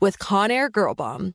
with Conair Girl Bomb.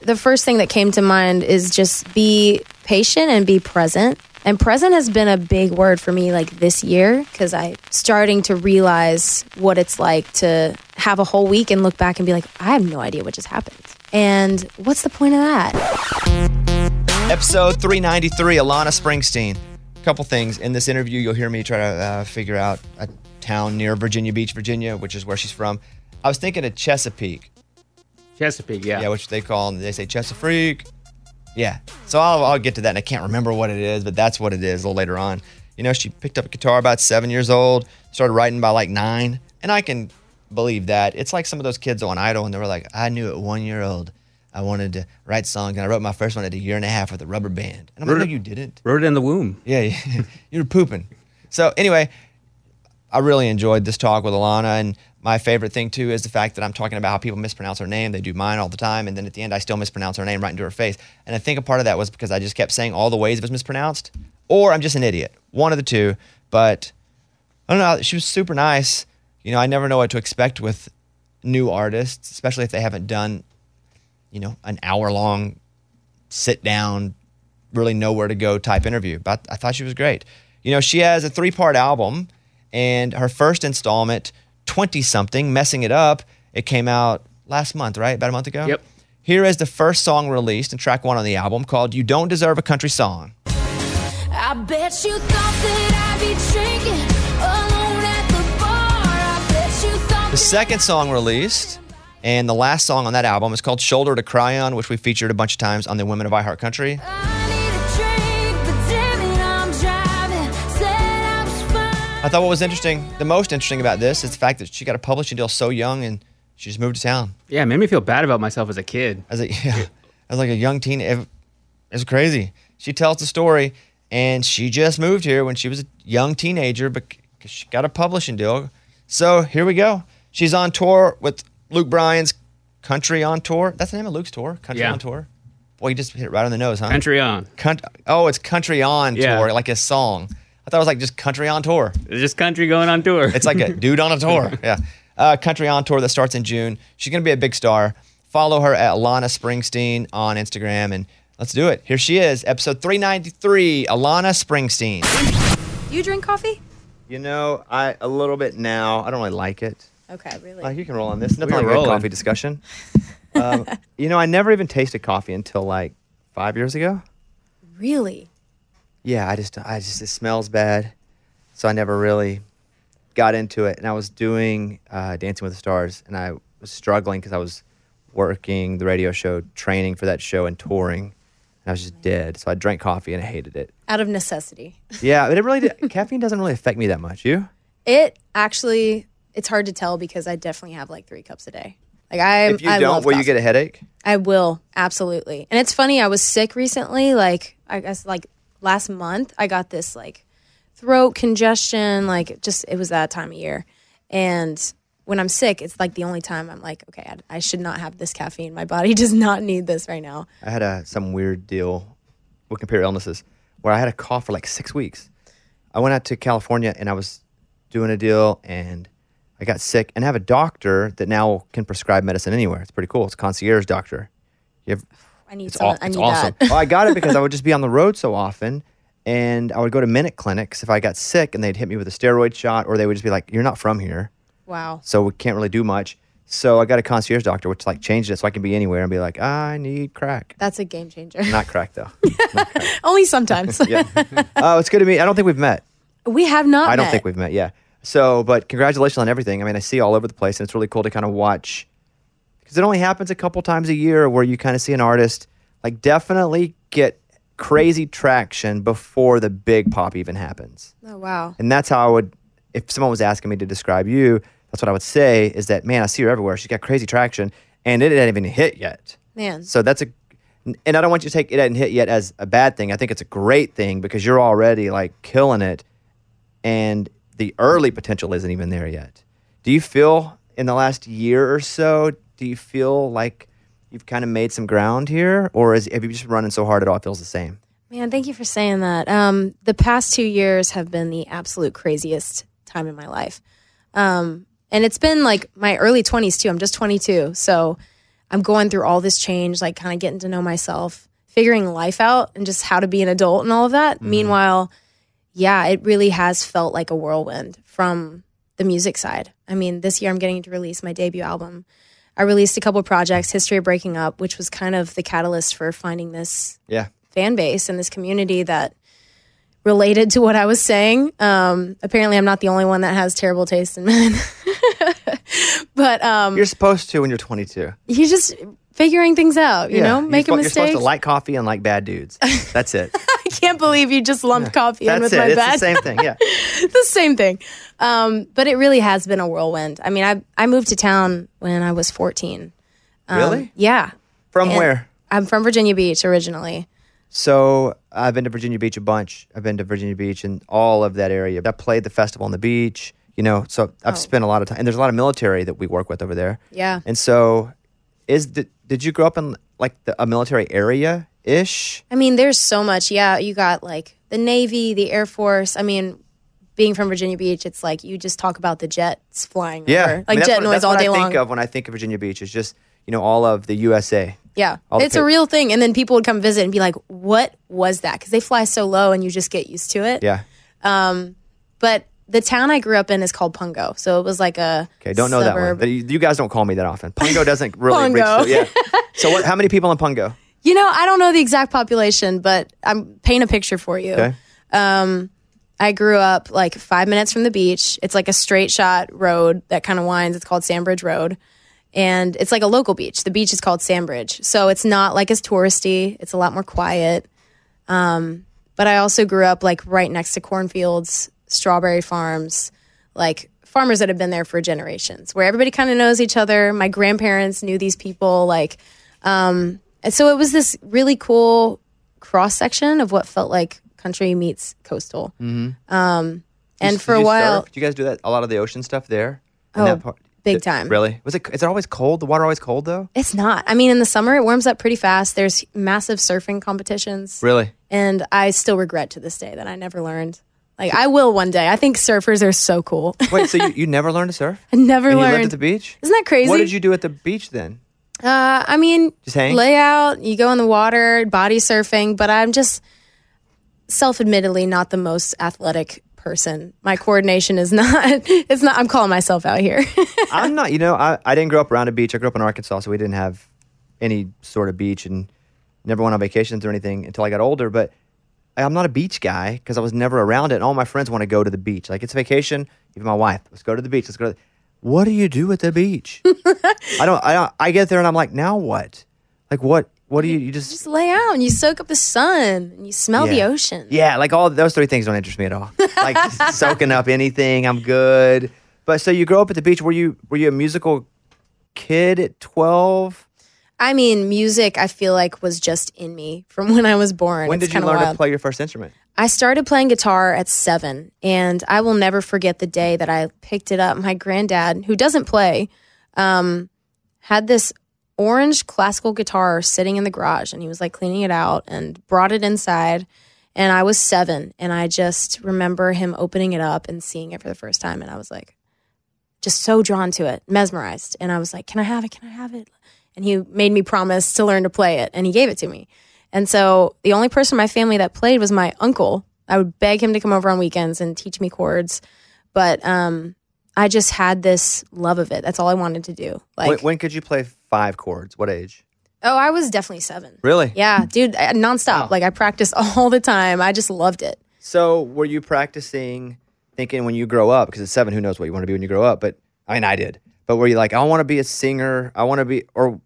The first thing that came to mind is just be patient and be present. And present has been a big word for me like this year because I'm starting to realize what it's like to have a whole week and look back and be like, I have no idea what just happened. And what's the point of that? Episode 393, Alana Springsteen. A couple things. In this interview, you'll hear me try to uh, figure out a town near Virginia Beach, Virginia, which is where she's from. I was thinking of Chesapeake. Chesapeake, yeah. Yeah, which they call them. They say Chesapeake. Yeah. So I'll, I'll get to that, and I can't remember what it is, but that's what it is a little later on. You know, she picked up a guitar about seven years old, started writing by like nine, and I can believe that. It's like some of those kids on Idol, and they were like, I knew at one year old I wanted to write songs, and I wrote my first one at a year and a half with a rubber band. And I'm Wrote like, no, you didn't. Wrote it in the womb. Yeah, yeah. you were pooping. So anyway, I really enjoyed this talk with Alana, and my favorite thing too is the fact that I'm talking about how people mispronounce her name. They do mine all the time, and then at the end, I still mispronounce her name right into her face. And I think a part of that was because I just kept saying all the ways it was mispronounced, or I'm just an idiot. One of the two. But I don't know. She was super nice. You know, I never know what to expect with new artists, especially if they haven't done, you know, an hour long sit down, really nowhere to go type interview. But I thought she was great. You know, she has a three part album, and her first installment, 20 something, Messing It Up, it came out last month, right? About a month ago? Yep. Here is the first song released and track one on the album called You Don't Deserve a Country Song. I bet you thought that I'd be drinking alone at the bar. I bet you thought The second song released and the last song on that album is called Shoulder to Cry On, which we featured a bunch of times on the Women of I Heart Country. I I thought what was interesting, the most interesting about this is the fact that she got a publishing deal so young and she just moved to town. Yeah, it made me feel bad about myself as a kid. As a yeah, as like a young teen, it, it's crazy. She tells the story, and she just moved here when she was a young teenager, but she got a publishing deal. So here we go. She's on tour with Luke Bryan's Country on Tour. That's the name of Luke's tour. Country Yeah. on Tour. Boy, you just hit it right on the nose, huh? Country on. Cunt- oh, it's Country on Yeah. Tour, like a song. I thought it was like just Country on Tour. It's just country going on tour. It's like a dude on a tour. Yeah. Uh, country on tour that starts in June. She's going to be a big star. Follow her at Alana Springsteen on Instagram and let's do it. Here she is, episode 393, Alana Springsteen. You drink coffee? You know, I a little bit now. I don't really like it. Okay, really. Like you can roll on this. Nothing We're like a coffee discussion. um, you know, I never even tasted coffee until like five years ago. Really? Yeah, I just, I just, it smells bad. So I never really got into it. And I was doing uh, Dancing with the Stars, and I was struggling because I was working the radio show, training for that show, and touring. And I was just dead. So I drank coffee and I hated it. Out of necessity. Yeah, but it really, did, caffeine doesn't really affect me that much. You? It actually, it's hard to tell because I definitely have like three cups a day. Like I, if you I don't, will you get a headache? I will absolutely. And it's funny. I was sick recently. Like I guess like last month, I got this like throat congestion. Like just it was that time of year, and when I'm sick, it's like the only time I'm like, okay, I, I should not have this caffeine. My body does not need this right now. I had a some weird deal with computer illnesses where I had a cough for like six weeks. I went out to California and I was doing a deal and I got sick and I have a doctor that now can prescribe medicine anywhere. It's pretty cool. It's a concierge doctor. You have, I need it's, some. aw- I it's need awesome. that. well, I got it because I would just be on the road so often and I would go to minute clinics if I got sick and they'd hit me with a steroid shot or they would just be like, You're not from here. wow. So we can't really do much. So I got a concierge doctor, which like changed it so I can be anywhere and be like, I need crack. That's a game changer. Not crack though. Only sometimes. yeah. Oh, it's good to meet. I don't think we've met. we have not. I don't met. think we've met. Yeah. So, but congratulations on everything. I mean, I see all over the place, and it's really cool to kind of watch because it only happens a couple times a year where you kind of see an artist like definitely get crazy traction before the big pop even happens. Oh wow. And that's how I would, if someone was asking me to describe you, that's what I would say is that, man, I see her everywhere. She's got crazy traction and it hadn't even hit yet. Man. So that's a, and I don't want you to take it hadn't hit yet as a bad thing. I think it's a great thing because you're already like killing it and the early potential isn't even there yet. Do you feel in the last year or so, do you feel like you've kind of made some ground here or is, have you just been running so hard it all feels the same? Man, thank you for saying that. Um, the past two years have been the absolute craziest time in my life. Um, and it's been like my early 20s too. I'm just 22. So I'm going through all this change, like kind of getting to know myself, figuring life out, and just how to be an adult and all of that. Meanwhile, yeah, it really has felt like a whirlwind from the music side. I mean, this year I'm getting to release my debut album. I released a couple projects, History of Breaking Up, which was kind of the catalyst for finding this Yeah. fan base and this community that related to what I was saying. Um, apparently, I'm not the only one that has terrible taste in men. but um, You're supposed to when you're 22. you're just figuring things out, you know, you're making spo- You're supposed to like coffee and like bad dudes. That's it. I can't believe you just lumped coffee in That's with it. my It's bad. the same thing. Yeah. the same thing. Um, but it really has been a whirlwind. I mean, I I moved to town when I was 14. Um, Really? Yeah. From And where? I'm from Virginia Beach originally. So I've been to Virginia Beach a bunch. I've been to Virginia Beach and all of that area. I played the festival on the beach. You know, so I've Oh. spent a lot of time. And there's a lot of military that we work with over there. Yeah. And so, is did, did you grow up in like the, a military area ish? I mean, there's so much. Yeah, you got like the Navy, the Air Force. I mean, being from Virginia Beach, it's like you just talk about the jets flying Yeah, over, I like mean, jet what, noise all day I long. think of when I think of Virginia Beach. Is just you know all of the USA. Yeah, it's a real thing. And then people would come visit and be like, "What was that?" Because they fly so low, and you just get used to it. Yeah. Um, but the town I grew up in is called Pungo, so it was like a Okay, don't know suburb. that one. You guys don't call me that often. Pungo doesn't really Pungo. reach. The, yeah. So what? How many people in Pungo? You know, I don't know the exact population, but I'm paint a picture for you. Okay. Um, I grew up like five minutes from the beach. It's like a straight shot road that kind of winds. It's called Sandbridge Road. And it's like a local beach. The beach is called Sandbridge. So it's not like as touristy. It's a lot more quiet. Um, but I also grew up like right next to cornfields, strawberry farms, like farmers that have been there for generations, where everybody kind of knows each other. My grandparents knew these people. Like, um, and so it was this really cool cross section of what felt like country meets coastal. Mm-hmm. Um, and Did for a while, surf? do you guys do that? A lot of the ocean stuff there. Oh, that part? big Did- time. Really? Was it? Is it always cold? The water always cold though? it's not. I mean, in the summer, it warms up pretty fast. There's massive surfing competitions. Really? And I still regret to this day that I never learned. Like, I will one day. I think surfers are so cool. Wait, so you, you never learned to surf? I never and You learned. lived at the beach? Isn't that crazy? What did you do at the beach then? Uh, I mean, Just hang? lay out, you go in the water, body surfing, but I'm just self admittedly not the most athletic person. My coordination is not, it's not, I'm calling myself out here. I'm not. You know, I, I didn't grow up around a beach. I grew up in Arkansas, so we didn't have any sort of beach and never went on vacations or anything until I got older. But I'm not a beach guy because I was never around it. And all my friends want to go to the beach. Like it's vacation. Even my wife, let's go to the beach. Let's go. To the, what do you do at the beach? I don't. I don't. I get there and I'm like, now what? Like what? What do you? You just. just lay out and you soak up the sun and you smell the ocean. Yeah, like all those three things don't interest me at all. Like soaking up anything, I'm good. But so you grow up at the beach. Were you were you a musical kid at 12? I mean, music, I feel like was just in me from when I was born. When did you learn wild. to play your first instrument? I started playing guitar at seven, and I will never forget the day that I picked it up. My granddad, who doesn't play, um, had this orange classical guitar sitting in the garage, and he was like cleaning it out and brought it inside. And I was seven, and I just remember him opening it up and seeing it for the first time, and I was like, just so drawn to it, mesmerized. And I was like, "Can I have it? Can I have it?" And he made me promise to learn to play it, and he gave it to me. And so the only person in my family that played was my uncle. I would beg him to come over on weekends and teach me chords, but um, I just had this love of it. That's all I wanted to do. Like, when, when could you play five chords? What age? oh, I was definitely seven. Really? Yeah, dude, nonstop. Like I practiced all the time. I just loved it. So were you practicing thinking when you grow up, because at seven, who knows what you want to be when you grow up? But I mean, I did. But were you like, I want to be a singer? I want to be, or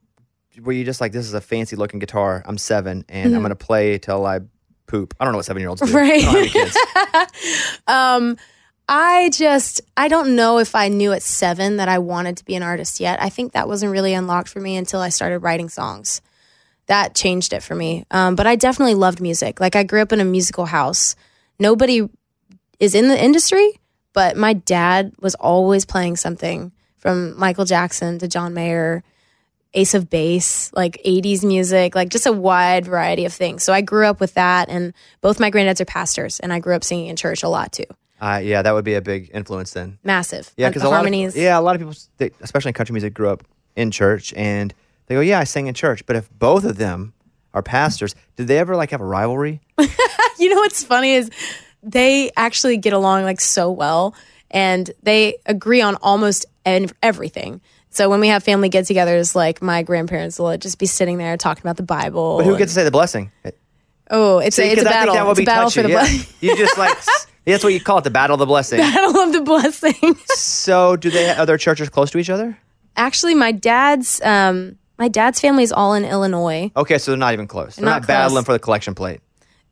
were you just like, this is a fancy looking guitar. I'm seven and I'm Mhm. going to play till I poop. I don't know what seven year olds do. Right. I don't have any kids. um, I just I don't know if I knew at seven that I wanted to be an artist yet. I think that wasn't really unlocked for me until I started writing songs. That changed it for me. Um, but I definitely loved music. Like I grew up in a musical house. Nobody is in the industry, but my dad was always playing something from Michael Jackson to John Mayer, Ace of Base, like 80s music, like just a wide variety of things. So I grew up with that. And both my granddads are pastors, and I grew up singing in church a lot too. Uh, yeah, that would be a big influence then. Massive. Yeah, because a lot harmonies. Of, yeah, a lot of people, they, especially in country music, grew up in church and they go, "Yeah, I sang in church." But if both of them are pastors, did they ever like have a rivalry? you know what's funny is they actually get along like so well and they agree on almost en- everything. So when we have family get-togethers, like my grandparents will just be sitting there talking about the Bible. But who and- gets to say the blessing? Oh, it's See, a, it's a 'cause I think that would it's a be battle touchy, for the yeah. blessing. You just like that's what you call it, the battle of the blessing. battle of the blessing. so, do they are their churches close to each other? Actually, my dad's um, my dad's family is all in Illinois. Okay, so they're not even close. They're Not not, battling for the collection plate.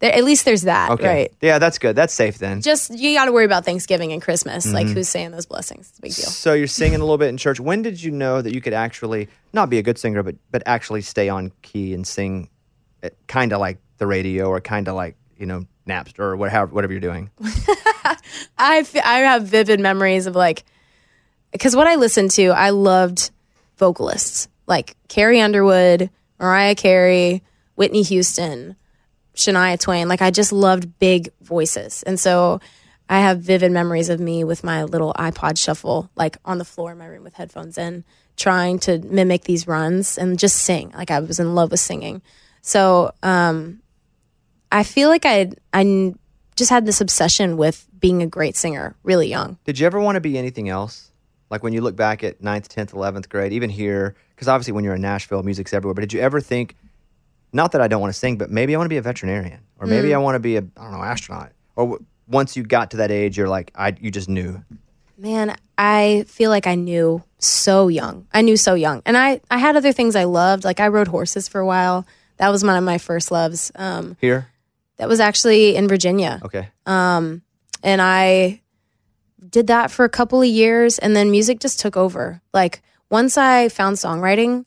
There, at least there's that, Okay, right? yeah, that's good. That's safe then. Just you got to worry about Thanksgiving and Christmas. Like Mhm. who's saying those blessings? It's a big deal. So you're singing a little bit in church. When did you know that you could actually not be a good singer, but but actually stay on key and sing, kind of like the radio or kind of like you know Napster or whatever whatever you're doing? I f- I have vivid memories of like because what I listened to, I loved vocalists like Carrie Underwood, Mariah Carey, Whitney Houston, Shania Twain. Like I just loved big voices, and so I have vivid memories of me with my little iPod shuffle, like on the floor in my room with headphones in, trying to mimic these runs and just sing. Like I was in love with singing. So um, I feel like I I just had this obsession with being a great singer really young. Did you ever want to be anything else? Like when you look back at 9th, 10th, 11th grade, even here, because obviously when you're in Nashville, music's everywhere. But did you ever think, not that I don't want to sing, but maybe I want to be a veterinarian, or maybe Mm. I want to be a I don't know astronaut, or w- once you got to that age, you're like I you just knew. Man, I feel like I knew so young. I knew so young. And I, I had other things I loved. Like I rode horses for a while. That was one of my first loves. Um, Here, that was actually in Virginia. okay. Um, and I did that for a couple of years and then music just took over. Like once I found songwriting,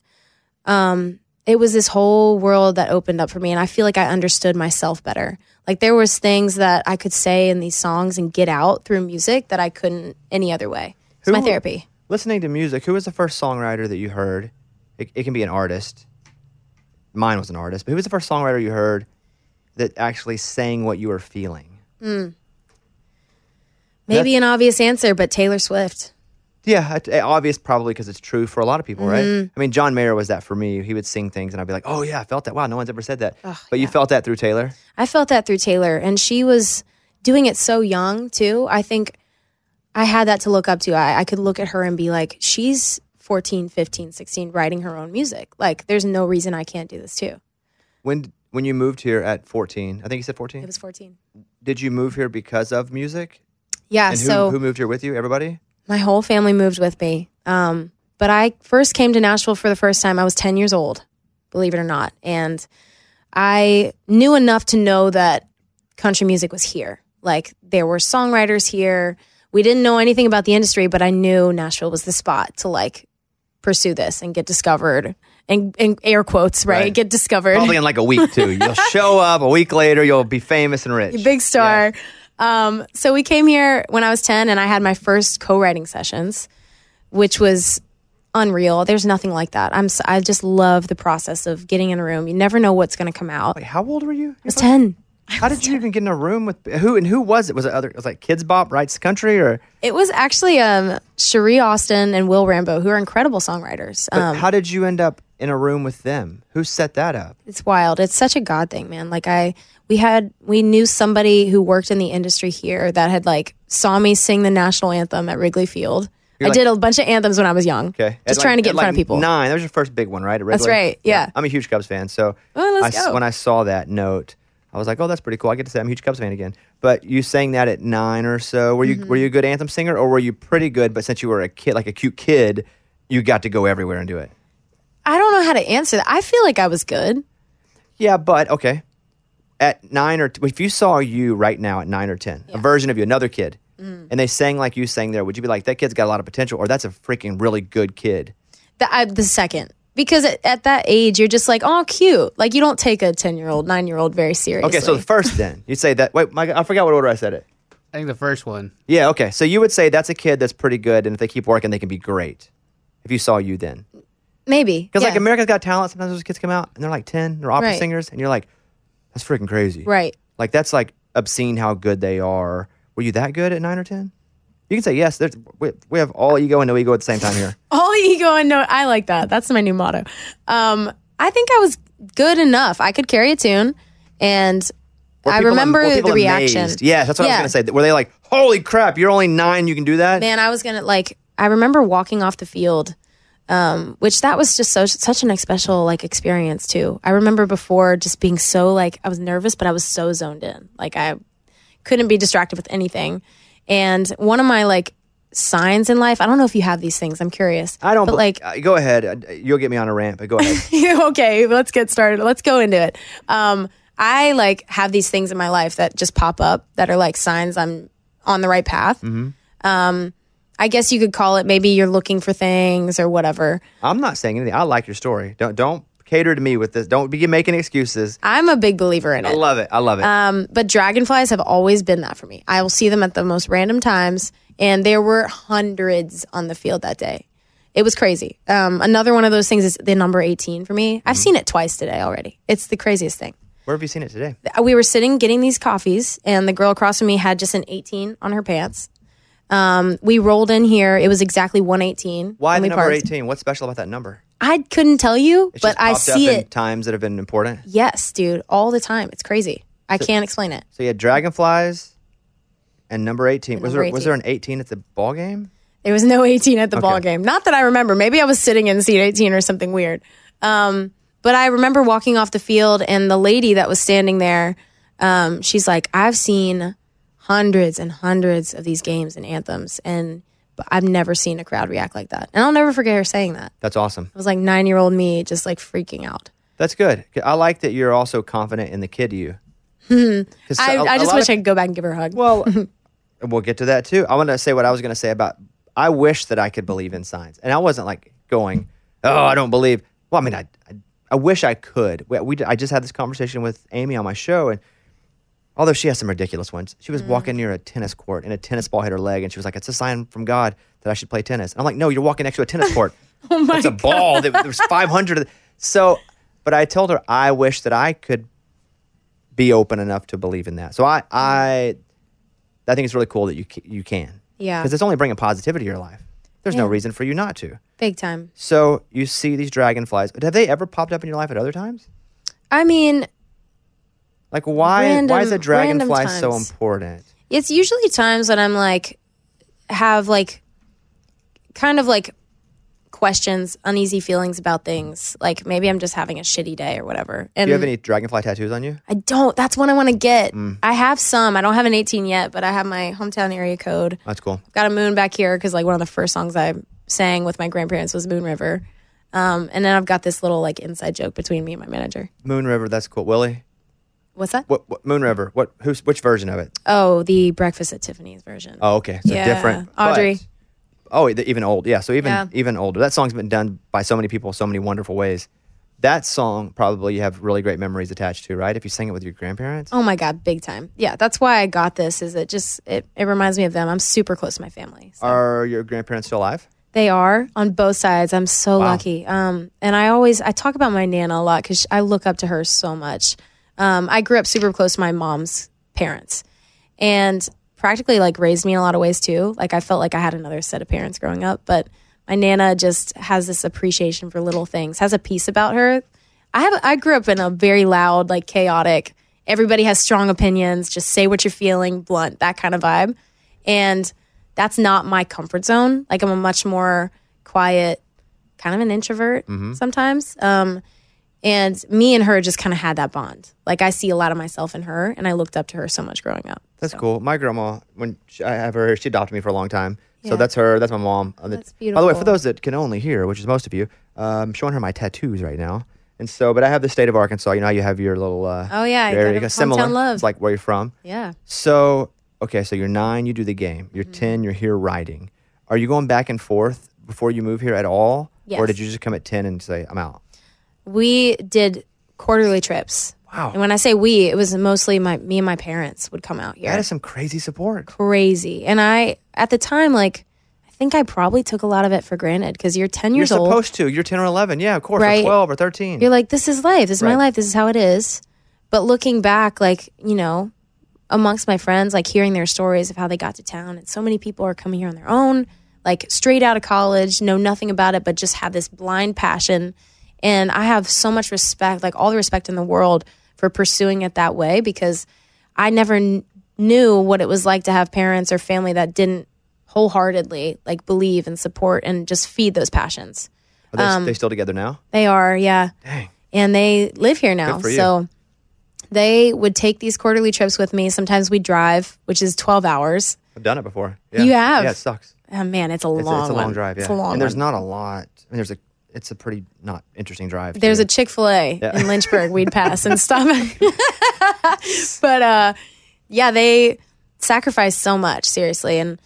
um, it was this whole world that opened up for me and I feel like I understood myself better. Like there was things that I could say in these songs and get out through music that I couldn't any other way. It's my therapy. Listening to music, who was the first songwriter that you heard? It, it can be an artist. Mine was an artist, but who was the first songwriter you heard that actually sang what you were feeling? Mm. Maybe an obvious answer, but Taylor Swift. Yeah, it- obvious probably because it's true for a lot of people, right? Mhm. I mean, John Mayer was that for me. He would sing things, and I'd be like, "Oh yeah, I felt that. Wow, no one's ever said that." but you felt that through Taylor. I felt that through Taylor, and she was doing it so young too. I think I had that to look up to. I, I could look at her and be like, she's 14, 15, 16, writing her own music. Like, there's no reason I can't do this too. When when you moved here at fourteen, I think you said fourteen. It was 14. Did you move here because of music? Yeah, And who, so who moved here with you? Everybody. My whole family moved with me. Um, but I first came to Nashville for the first time. I was 10 years old, believe it or not. And I knew enough to know that country music was here. Like there were songwriters here. We didn't know anything about the industry, but I knew Nashville was the spot to like pursue this and get discovered and, and air quotes, right? Right. Get discovered. Probably in like a week too. You'll show up a week later. You'll be famous and rich. big star. Um, so we came here when I was 10 and I had my first co-writing sessions, which was unreal. There's nothing like that. I'm s- I just love the process of getting in a room. You never know what's going to come out. Wait, how old were you? I was 10. How did you even get in a room with who and who was it? Was it other? It was like Kidz Bop Writes Country or? It was actually um, Sherrié Austin and Will Rambeaux, who are incredible songwriters. Um, how did you end up in a room with them? Who set that up? it's wild. It's such a God thing, man. Like I, we had, we knew somebody who worked in the industry here that had like saw me sing the national anthem at Wrigley Field. You're I like- did a bunch of anthems when I was young. Okay, Just At trying like- to get in front of people. Nine. That was your first big one, right? That's right, yeah. I'm a huge Cubs fan, so Oh, I when I saw that note, I was like, "Oh, that's pretty cool." I get to say I'm a huge Cubs fan again. But you sang that at nine or so. Were you Mm-hmm. were you a good anthem singer, or were you pretty good? But since you were a kid, like a cute kid, you got to go everywhere and do it. I don't know how to answer that. I feel like I was good. Yeah, but okay. At nine or t- if you saw you right now at nine or ten, a version of you, another kid, Mm. and they sang like you sang there, would you be like, "That kid's got a lot of potential," or "That's a freaking really good kid"? The, I, the second. Because at, at that age, you're just like, oh, cute. Like, you don't take a 10 year old, nine year old very seriously. Okay, so the first then you'd say that. Wait, Mike, I forgot what order I said it. I think the first one. Yeah, okay. So you would say that's a kid that's pretty good, and if they keep working, they can be great. If you saw you then, Maybe. because like. America's Got Talent, sometimes those kids come out and they're like ten, they're opera Right. singers, and you're like, that's freaking crazy. Right. Like that's like obscene how good they are. Were you that good at nine or ten? You can say yes. There's, we, we have all ego and no ego at the same time here. All ego and no, I like that. That's my new motto. Um, I think I was good enough. I could carry a tune, and I am- remember were the reaction. amazed? Yeah, that's what I was gonna say. Were they like, "Holy crap, you're only nine, you can do that"? Man, I was gonna like. I remember walking off the field, um, which that was just so such an special like experience too. I remember before just being so like I was nervous, but I was so zoned in. Like I couldn't be distracted with anything. And one of my like signs in life. I don't know if you have these things. I'm curious. I don't. But like, uh, go ahead. Uh, You'll get me on a rant, but go ahead. okay, let's get started. Let's go into it. Um, I like have these things in my life that just pop up that are like signs I'm on the right path. Mm-hmm. Um, I guess you could call it maybe you're looking for things or whatever. I'm not saying anything. I like your story. Don't don't cater to me with this. Don't be making excuses. I'm a big believer in it. I love it. I love it. Um, but dragonflies have always been that for me. I will see them at the most random times, and there were hundreds on the field that day. It was crazy. Um, another one of those things is the number 18 for me. Mm-hmm. I've seen it twice today already. It's the craziest thing. Where have you seen it today? we were sitting getting these coffees, and the girl across from me had just an 18 on her pants. Um, we rolled in here. It was exactly 118. Why when the we number parked. 18? What's special about that number? I couldn't tell you, It's but just I popped see up in it. times that have been important. Yes, dude, all the time. It's crazy. I can't explain it. So you had dragonflies and number 18. Was number there was there an 18 at the ball game? There was no 18 at the ball game. Not that I remember. Maybe I was sitting in seat 18 or something weird. Um, but I remember walking off the field, and the lady that was standing there, um, she's like, I've seen hundreds and hundreds of these games and anthems, and I've never seen a crowd react like that. And I'll never forget her saying that. That's awesome. It was like nine year old me just like freaking out. That's good. I like that you're also confident in the kid you. I, a- I just wish of- I could go back and give her a hug. Well, we'll get to that too. I want to say what I was going to say about. I wish that I could believe in science, and I wasn't like going, "Oh, I don't believe." Well, I mean, I, I, I wish I could. We, we, I just had this conversation with Amy on my show, and although she has some ridiculous ones, she was mm. walking near a tennis court, and a tennis ball hit her leg, and she was like, "It's a sign from God that I should play tennis." And I'm like, "No, you're walking next to a tennis court. oh my It's a ball. There- There's 500 of the-" So, but I told her I wish that I could be open enough to believe in that. So I, mm. I, I think it's really cool that you ca- you can. Yeah. Because it's only bringing positivity to your life. There's no reason for you not to. Big time. So you see these dragonflies. But have they ever popped up in your life at other times? I mean, Like why? why is a dragonfly so important? It's usually times when I'm like, have like, kind of like questions, uneasy feelings about things. Like maybe I'm just having a shitty day or whatever. And Do you have any dragonfly tattoos on you? I don't. That's one I want to get. Mm. I have some. I don't have an 18 yet, but I have my hometown area code. That's cool. Got a moon back here because like one of the first songs I sang with my grandparents was Moon River. Um, and then I've got this little like inside joke between me and my manager. Moon River. That's cool. Willie. What's that? What, what Moon River? What? Who's which version of it? Oh, the Breakfast at Tiffany's version. Oh, okay. So Yeah, different. Audrey. Oh, the- even old. Yeah. So even Yeah. even older. That song's been done by so many people, so many wonderful ways. That song probably you have really great memories attached to, right? If you sing it with your grandparents. Oh my god, big time. Yeah, that's why I got this. Is it just it, it reminds me of them. I'm super close to my family. Are your grandparents still alive? They are on both sides. I'm so Wow. lucky. Um, and I always I talk about my nana a lot because I look up to her so much. Um, I grew up super close to my mom's parents, and practically like raised me in a lot of ways too. Like I felt like I had another set of parents growing up, but my nana just has this appreciation for little things. Has a piece about her. I have. I grew up in a very loud, like chaotic. Everybody has strong opinions. Just say what you're feeling, blunt, that kind of vibe. And that's not my comfort zone. Like I'm a much more quiet, kind of an introvert Mm-hmm. sometimes. Um, and me and her just kind of had that bond. Like I see a lot of myself in her, and I looked up to her so much growing up. That's cool. My grandma, when she, I have her, she adopted me for a long time. So that's her. That's my mom. That's By the way, for those that can only hear, which is most of you, uh, I'm showing her my tattoos right now. And so, but I have the state of Arkansas. You know how you have your little. Uh, Oh, yeah, you There got you hometown Similar. love. It's like where you're from. Yeah. So okay, so you're nine. You do the game. You're Mm-hmm. ten. You're here riding. Are you going back and forth before you move here at all, or did you just come at ten and say I'm out? We did quarterly trips. Wow. And when I say we, it was mostly my me and my parents would come out here. That is some crazy support. crazy. And I at the time like I think I probably took a lot of it for granted because you're 10 years You're old. supposed to. You're ten or eleven. Yeah, of course. Or Right. twelve or thirteen. You're like, this is life. This is my Right. life. This is how it is. But looking back, like, you know, amongst my friends, like hearing their stories of how they got to town, and so many people are coming here on their own, like straight out of college, know nothing about it, but just have this blind passion. And I have so much respect, like all the respect in the world for pursuing it that way because I never kn- knew what it was like to have parents or family that didn't wholeheartedly like believe and support and just feed those passions. Are they, um, they still together now? They are, yeah. Dang. And they live here now. Good for you. So they would take these quarterly trips with me. Sometimes we drive, which is 12 hours. I've done it before. Yeah. You have? Yeah, it sucks. Oh, man, it's a It's, long a, it's a long one. drive. Yeah. It's a long and there's one. not a lot. I mean, there's a. It's a pretty not interesting drive. There's too. a Chick fil A Yeah. in Lynchburg we'd pass and stop. but uh, yeah, they sacrificed so much, seriously. And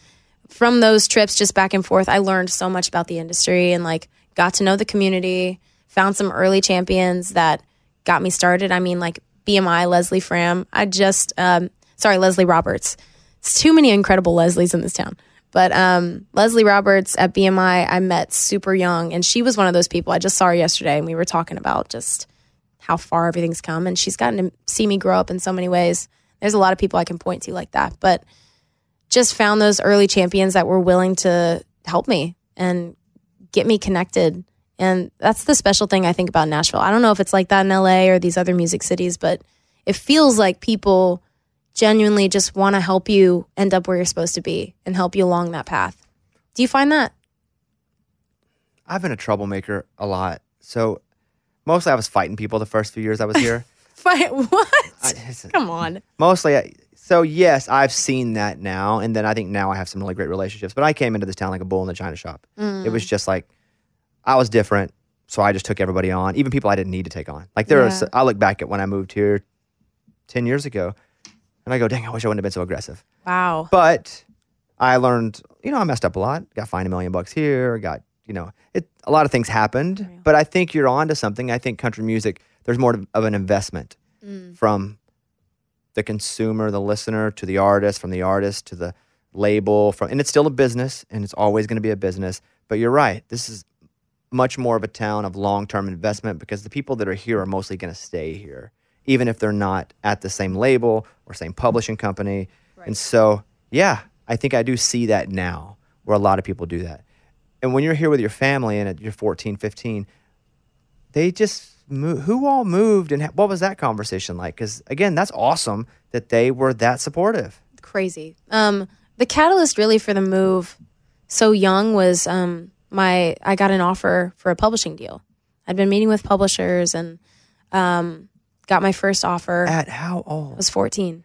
from those trips, just back and forth, I learned so much about the industry and like got to know the community, found some early champions that got me started. I mean, like BMI, Leslie Fram. I just, um, sorry, Leslie Roberts. It's too many incredible Leslies in this town. But um, Leslie Roberts at BMI, I met super young, and she was one of those people. I just saw her yesterday, and we were talking about just how far everything's come. And she's gotten to see me grow up in so many ways. There's a lot of people I can point to like that, but just found those early champions that were willing to help me and get me connected. And that's the special thing I think about Nashville. I don't know if it's like that in LA or these other music cities, but it feels like people genuinely just want to help you end up where you're supposed to be and help you along that path. Do you find that? I've been a troublemaker a lot. So mostly I was fighting people the first few years I was here. Fight what? I- Come on. mostly. I, so yes, I've seen that now, and then I think now I have some really great relationships. But I came into this town like a bull in the china shop. Mm. It was just like I was different, so I just took everybody on, even people I didn't need to take on. Like there Yeah. was, I look back at when I moved here ten years ago, and I go, dang, I wish I wouldn't have been so aggressive. Wow. But I learned, you know, I messed up a lot. Got fined a million bucks here. Got, you know, it. A lot of things happened. But I think you're onto something. I think country music. There's more of an investment mm. from the consumer, the listener, to the artist, from the artist to the label. From and it's still a business, and it's always going to be a business. But you're right. This is much more of a town of long-term investment because the people that are here are mostly going to stay here, even if they're not at the same label or same publishing company. And so, yeah, I think I do see that now where a lot of people do that. And when you're here with your family and you're 14, 15, they just move, who all moved and ha- what was that conversation like? Because again, that's awesome that they were that supportive. crazy. Um, the catalyst really for the move so young was um, my I got an offer for a publishing deal. I'd been meeting with publishers and um, got my first offer. At how old? I was 14.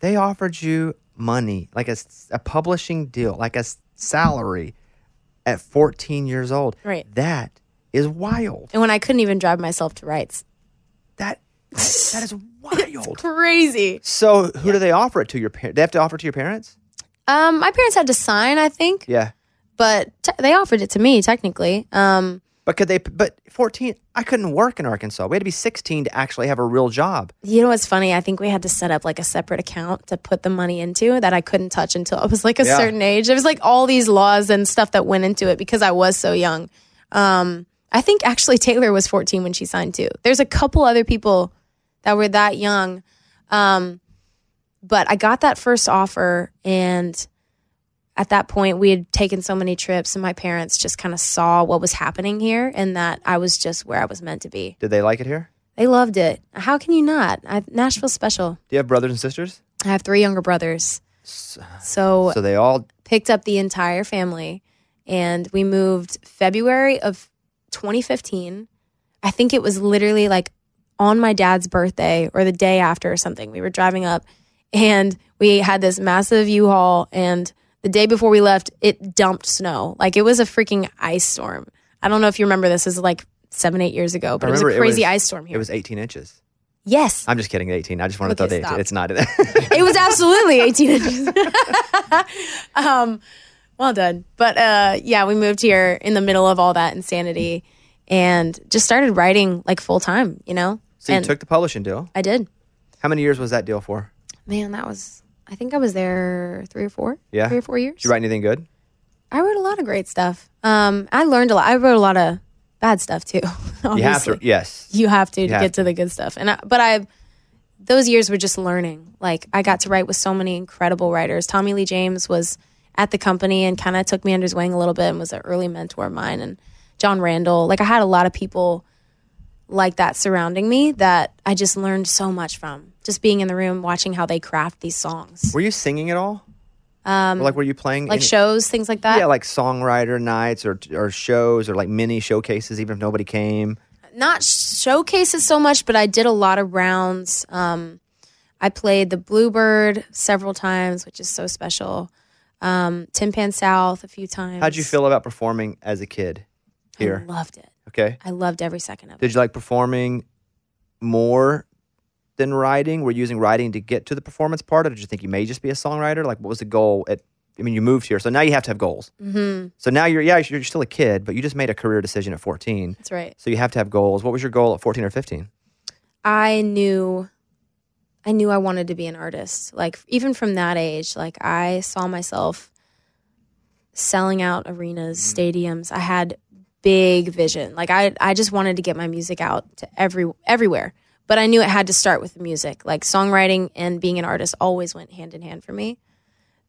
They offered you money, like a, a publishing deal, like a salary at 14 years old. Right. That is wild. And when I couldn't even drive myself to rights. That that is wild. Crazy. So who do they offer it to? Your parents? They have to offer it to your parents? Um, my parents had to sign, I think. Yeah. but te- they offered it to me technically. Um, But could they? But 14, I couldn't work in Arkansas. We had to be 16 to actually have a real job. you know what's funny? I think we had to set up like a separate account to put the money into that I couldn't touch until I was like a Yeah. certain age. There was like all these laws and stuff that went into it because I was so young. Um, I think actually Taylor was 14 when she signed too. There's a couple other people that were that young. Um, but I got that first offer and at that point we had taken so many trips and my parents just kind of saw what was happening here and that I was just where I was meant to be. Did they like it here? They loved it. How can you not? I, Nashville's special. Do you have brothers and sisters? I have three younger brothers. So, So they all. picked up the entire family and we moved February of 2015. I think it was literally like on my dad's birthday or the day after or something. We were driving up and we had this massive U-Haul and the day before we left it dumped snow. Like it was a freaking ice storm. I don't know if you remember this. This is like 7 8 years ago, but it was a crazy ice storm here. It was 18 inches. yes. I'm just kidding. 18. I just wanted Okay, to throw the 18. It's not. it was absolutely 18 inches. um, well done. But uh, yeah, we moved here in the middle of all that insanity and just started writing like full time, you know? so you and took the publishing deal. I did. How many years was that deal for? Man, that was, I think I was there three or four. Yeah. Three or four years. Did you write anything good? I wrote a lot of great stuff. Um, I learned a lot. I wrote a lot of bad stuff too. You have to. Yes. You have to You to have get to the good stuff. And I, but I, those years were just learning. Like I got to write with so many incredible writers. Tommy Lee James was at the company and kind of took me under his wing a little bit and was an early mentor of mine. And Jon Randall, like I had a lot of people like that surrounding me that I just learned so much from. Just being in the room, watching how they craft these songs, Were you singing at all? um, Or like, were you playing? like any- shows, things like that. Yeah, like songwriter nights or or shows or like mini showcases, even if nobody came. not showcases so much, but I did a lot of rounds. Um, I played the Bluebird several times, which is so special. Um, Tin Pan South a few times. How'd you feel about performing as a kid here? I loved it. Okay. I loved every second of it. Did you like performing more than writing? Were using writing to get to the performance part, or did you think you may just be a songwriter? Like, what was the goal? At I mean, you moved here, so now you have to have goals. hmm So now you're yeah, you're still a kid, but you just made a career decision at 14. That's right. So you have to have goals. What was your goal at 14 or 15? I knew, I knew I wanted to be an artist. Like even from that age, like I saw myself selling out arenas, stadiums. I had big vision. Like I, I just wanted to get my music out to every everywhere. But I knew it had to start with the music. Like songwriting and being an artist always went hand in hand for me.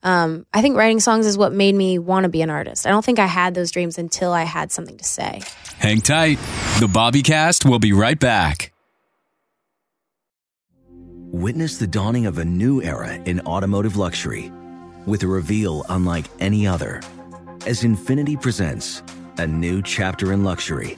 Um, I think writing songs is what made me want to be an artist. I don't think I had those dreams until I had something to say. Hang tight. The Bobbycast will be right back. Witness the dawning of a new era in automotive luxury with a reveal unlike any other as Infiniti presents a new chapter in luxury,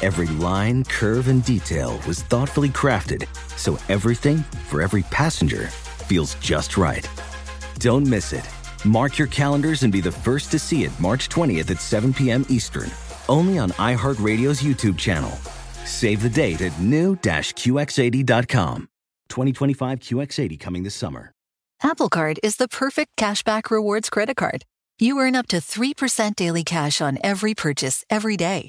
Every line, curve, and detail was thoughtfully crafted so everything for every passenger feels just right. Don't miss it. Mark your calendars and be the first to see it March 20th at 7 p.m. Eastern, only on iHeartRadio's YouTube channel. Save the date at new-QX80.com. 2025 QX80 coming this summer. Apple Card is the perfect cashback rewards credit card. You earn up to 3% daily cash on every purchase every day.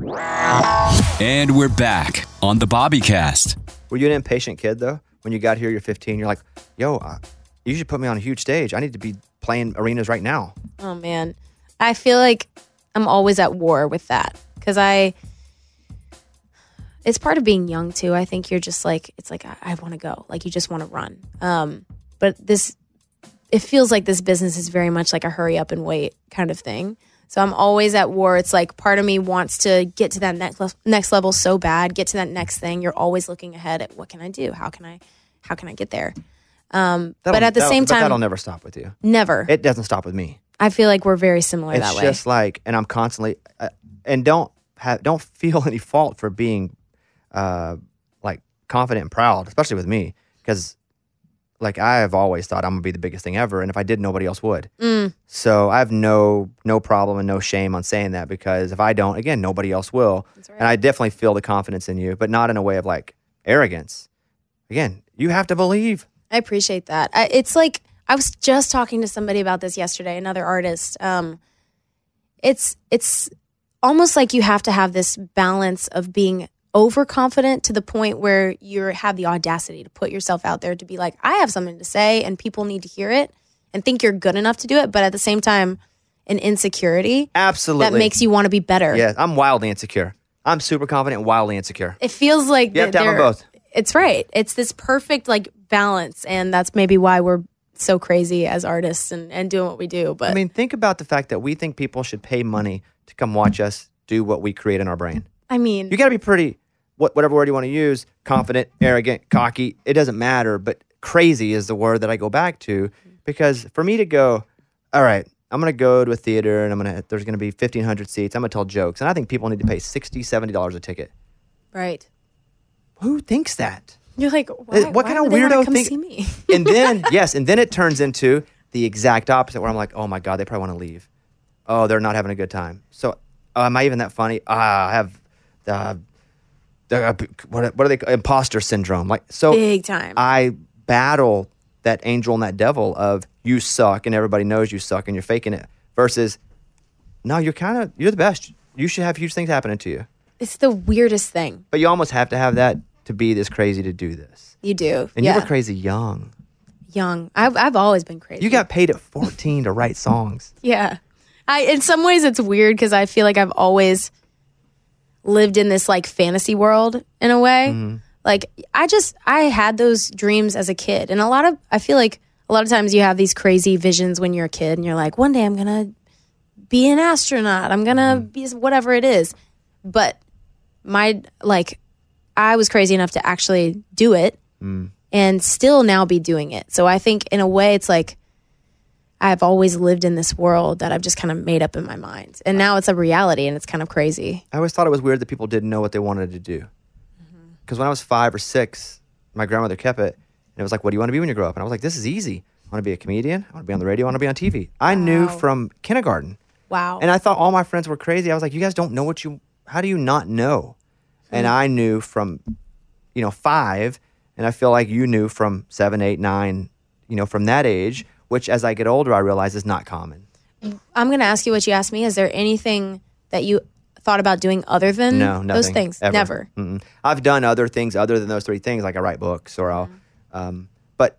And we're back on the Bobbycast. Were you an impatient kid though? When you got here, you're 15. You're like, yo, uh, you should put me on a huge stage. I need to be playing arenas right now. Oh man, I feel like I'm always at war with that because I. It's part of being young too. I think you're just like it's like I, I want to go, like you just want to run. Um, but this, it feels like this business is very much like a hurry up and wait kind of thing. So I'm always at war. It's like part of me wants to get to that next le- next level so bad, get to that next thing. You're always looking ahead at what can I do? How can I how can I get there? Um, but at the same time, that'll never stop with you. never. It doesn't stop with me. I feel like we're very similar it's that way. just like, and I'm constantly, uh, and don't have, don't feel any fault for being, uh, like confident and proud, especially with me, because like I have always thought I'm gonna be the biggest thing ever, and if I did, nobody else would. Mm. So I have no no problem and no shame on saying that because if I don't, again, nobody else will. And I definitely feel the confidence in you, but not in a way of like arrogance. Again, you have to believe. I appreciate that. I, it's like I was just talking to somebody about this yesterday, another artist. Um, it's it's almost like you have to have this balance of being overconfident to the point where you have the audacity to put yourself out there to be like, I have something to say, and people need to hear it and think you're good enough to do it. But at the same time, an insecurity Absolutely. that makes you want to be better. Yeah, I'm wildly insecure. I'm super confident and wildly insecure. It feels like You have to have them both. It's right. It's this perfect like balance, and that's maybe why we're so crazy as artists and, and doing what we do. But I mean, think about the fact that we think people should pay money to come watch us do what we create in our brain. I mean, You got to be pretty, what, whatever word you want to use, confident, arrogant, cocky. It doesn't matter, but crazy is the word that I go back to because for me to go, all right, I'm going to go to a theater and I'm going to, there's going to be 1,500 seats. I'm going to tell jokes. And I think people need to pay $60, $70 a ticket. right. Who thinks that? You're like, Uh, why, what why kind of weirdo come think- see me? and then yes, and then it turns into the exact opposite where I'm like, oh my god, they probably want to leave. Oh, they're not having a good time. So, uh, am I even that funny? Ah, I have the, the uh, what, what are they? Imposter syndrome. Like so, Big time. I battle that angel and that devil of you suck and everybody knows you suck and you're faking it. Versus, no, you're kind of you're the best. You should have huge things happening to you. It's the weirdest thing. But you almost have to have that to be this crazy to do this. You do. And yeah. you were crazy young. young. I've I've always been crazy. You got paid at 14 to write songs. Yeah. I in some ways it's weird because I feel like I've always lived in this like fantasy world in a way. Mm-hmm. Like I just I had those dreams as a kid. And a lot of I feel like a lot of times you have these crazy visions when you're a kid and you're like, one day I'm gonna be an astronaut. I'm gonna Mm-hmm. be whatever it is. But my like I was crazy enough to actually do it Mm. and still now be doing it. So I think in a way it's like I've always lived in this world that I've just kind of made up in my mind. And now it's a reality and it's kind of crazy. I always thought it was weird that people didn't know what they wanted to do. Mm-hmm. Because when I was five or six, my grandmother kept it. And it was like, what do you want to be when you grow up? And I was like, this is easy. I want to be a comedian. I want to be on the radio. I want to be on TV. I knew from kindergarten. Wow. And I thought all my friends were crazy. I was like, you guys don't know what you, how do you not know? And hmm. I knew from, you know, five. And I feel like you knew from seven, eight, nine, you know, from that age, which as I get older, I realize is not common. I'm going to ask you what you asked me. Is there anything that you thought about doing other than No, nothing. those things? ever. Never. Mm-mm. I've done other things other than those three things, like I write books or I'll, Mm-hmm. um, but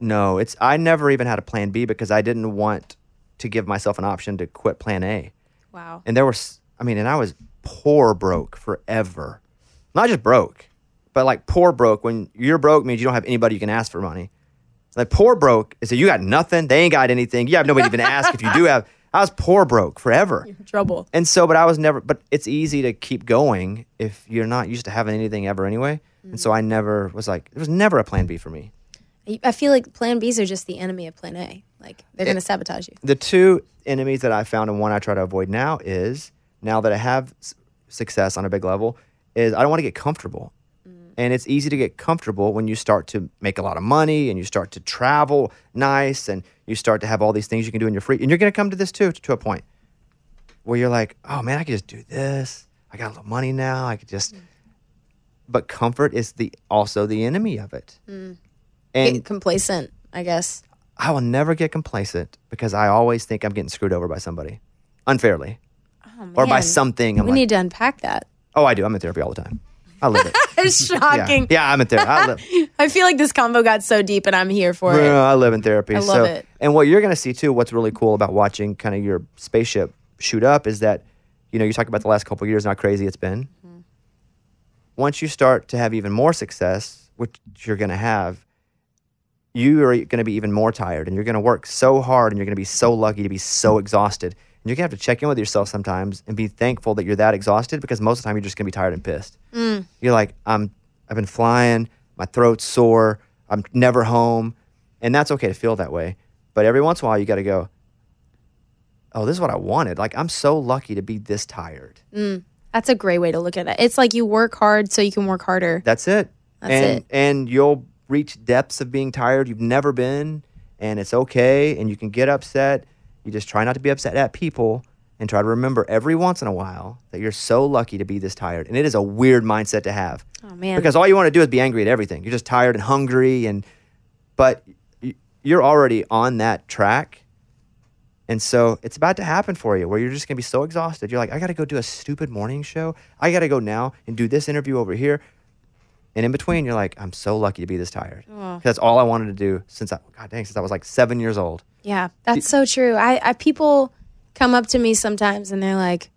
no, it's I never even had a plan B because I didn't want to give myself an option to quit plan A. Wow. And there was, I mean, and I was poor broke forever. Not just broke, but like poor broke. When you're broke means you don't have anybody you can ask for money. Like poor broke is that you got nothing. They ain't got anything. You have nobody to even ask if you do have. I was poor broke forever. Trouble. And so, but I was never, but it's easy to keep going if you're not used to having anything ever anyway. And so mm-hmm. I never was like, there was never a plan B for me. I- I feel like plan Bs are just the enemy of plan A. Like they're going to sabotage you. The two enemies that I found and one I try to avoid now is now that I have s- success on a big level is I don't want to get comfortable. And it's easy to get comfortable when you start to make a lot of money and you start to travel nice and you start to have all these things you can do in your free. And you're going to come to this too, to a point where you're like, oh man, I could just do this. I got a little money now. I could just. But comfort is the also the enemy of it. Mm. And Get complacent, I guess. I will never get complacent because I always think I'm getting screwed over by somebody unfairly or by Oh, something. I'm we like, need to unpack that. oh, I do. I'm in therapy all the time. I live it. it's Yeah. shocking. Yeah, I'm in therapy. I live, I feel like this combo got so deep, and I'm here for it. Yeah, I live in therapy. I so, love it. And what you're going to see too, what's really cool about watching kind of your spaceship shoot up is that, you know, you talk about the last couple of years and how crazy it's been. Mm-hmm. Once you start to have even more success, which you're going to have, you are going to be even more tired and you're going to work so hard and you're going to be so lucky to be so exhausted. And you're going to have to check in with yourself sometimes and be thankful that you're that exhausted because most of the time you're just going to be tired and pissed. Mm. You're like, I'm I've been flying, my throat's sore, I'm never home. And that's okay to feel that way. But every once in a while you gotta go, Oh, this is what I wanted. Like I'm so lucky to be this tired. Mm. That's a great way to look at it. It's like you work hard so you can work harder. That's it. That's and it. and you'll reach depths of being tired you've never been, and it's okay, and you can get upset. You just try not to be upset at people and try to remember every once in a while that you're so lucky to be this tired. And it is a weird mindset to have. Oh man. because all you want to do is be angry at everything. You're just tired and hungry, and but you're already on that track, and so it's about to happen for you where you're just gonna be so exhausted. You're like, I got to go do a stupid morning show. I got to go now and do this interview over here, and in between, you're like, I'm so lucky to be this tired. Oh. That's all I wanted to do since I, God dang, since I was like seven years old. Yeah, that's so true. I, I people come up to me sometimes and they're like,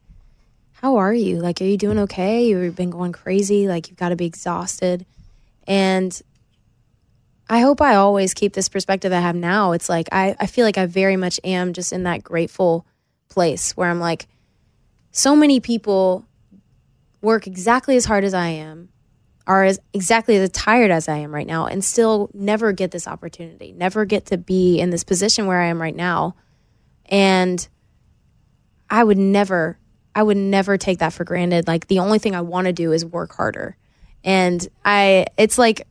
"How are you? Like, are you doing okay? You've been going crazy. Like, you've got to be exhausted." And I hope I always keep this perspective I have now. It's like I, I feel like I very much am just in that grateful place where I'm like, so many people work exactly as hard as I am, are as exactly as tired as I am right now, and still never get this opportunity, never get to be in this position where I am right now. And I would never, I would never take that for granted. Like the only thing I want to do is work harder. And I, it's like,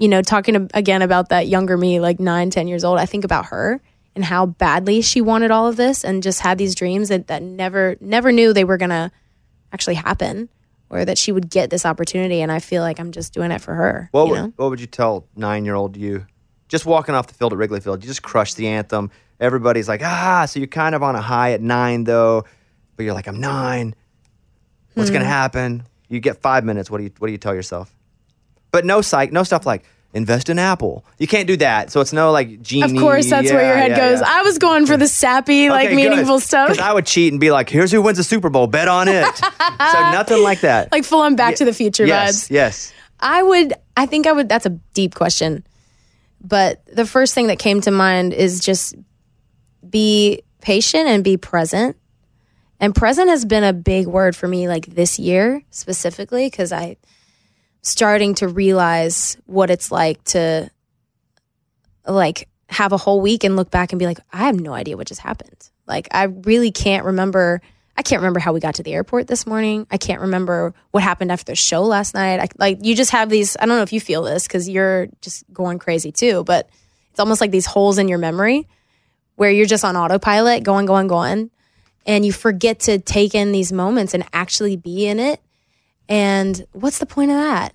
you know, talking again about that younger me, like nine, ten years old, I think about her and how badly she wanted all of this and just had these dreams that, that never, never knew they were going to actually happen or that she would get this opportunity. And I feel like I'm just doing it for her. What you would, what would you tell nine year old you? Just walking off the field at Wrigley Field, you just crushed the anthem. Everybody's like, ah, so you're kind of on a high at nine though, but you're like, I'm nine. What's gonna Hmm. happen? You get five minutes. What do you what do you tell yourself? But no psych, no stuff like invest in Apple. You can't do that. So it's no like genie. Of course, that's where your head yeah, goes. yeah. I was going for the sappy, like Okay, meaningful good. stuff. 'Cause I would cheat and be like, here's who wins the Super Bowl. Bet on it. so nothing like that. like full on Back to the Future yes, vibes. yes. I would, I think I would, that's a deep question. But the first thing that came to mind is just be patient and be present. And present has been a big word for me like this year specifically because I starting to realize what it's like to like have a whole week and look back and be like, I have no idea what just happened. Like I really can't remember I can't remember how we got to the airport this morning. I can't remember what happened after the show last night. I, like you just have these I don't know if you feel this cuz you're just going crazy too, but it's almost like these holes in your memory where you're just on autopilot going going going and you forget to take in these moments and actually be in it. And what's the point of that?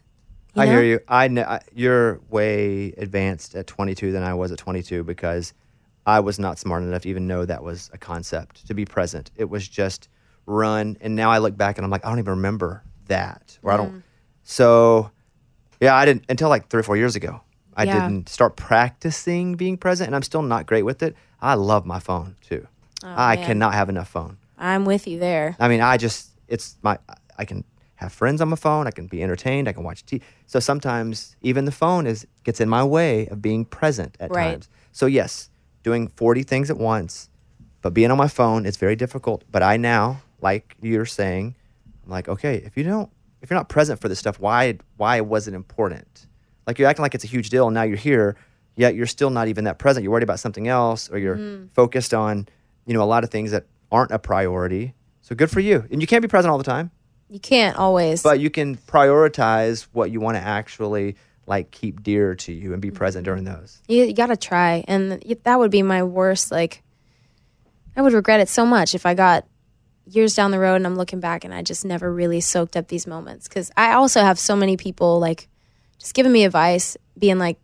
You I know? hear you. I know you're way advanced at 22 than I was at 22 because I was not smart enough to even know that was a concept to be present. It was just run, and now I look back and I'm like, I don't even remember that, or I Mm. don't. So, yeah, I didn't until like three or four years ago. I Yeah. didn't start practicing being present, and I'm still not great with it. I love my phone too. Oh, I man. cannot have enough phone. I'm with you there. I mean, I just it's my I can have friends on my phone. I can be entertained. I can watch TV. So sometimes even the phone is gets in my way of being present at Right. times. So yes, doing forty things at once, but being on my phone it's very difficult. But I now, like you're saying, I'm like, okay, if you don't, if you're not present for this stuff, why why was it important? Like you're acting like it's a huge deal, and now you're here, yet you're still not even that present. You're worried about something else, or you're Mm. focused on, you know, a lot of things that aren't a priority. So good for you. And you can't be present all the time, You can't always. but you can prioritize what you want to actually like keep dear to you and be present during mm-hmm. those. you, you got to try. And that would be my worst. Like, I would regret it so much if I got years down the road and I'm looking back and I just never really soaked up these moments. Cause I also have so many people like just giving me advice, being like,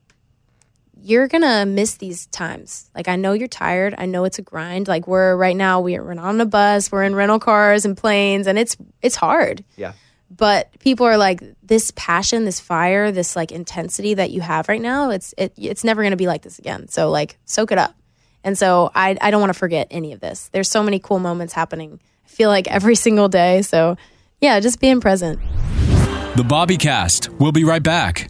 you're gonna miss these times. Like I know you're tired. I know it's a grind. Like we're right now, we're, we're on a bus. We're in rental cars and planes, and it's it's hard. Yeah. But people are like this passion, this fire, this like intensity that you have right now. It's it it's never gonna be like this again. So like soak it up. And so I I don't want to forget any of this. There's so many cool moments happening. I feel like every single day. So yeah, just being present. The Bobby Cast. We'll be right back.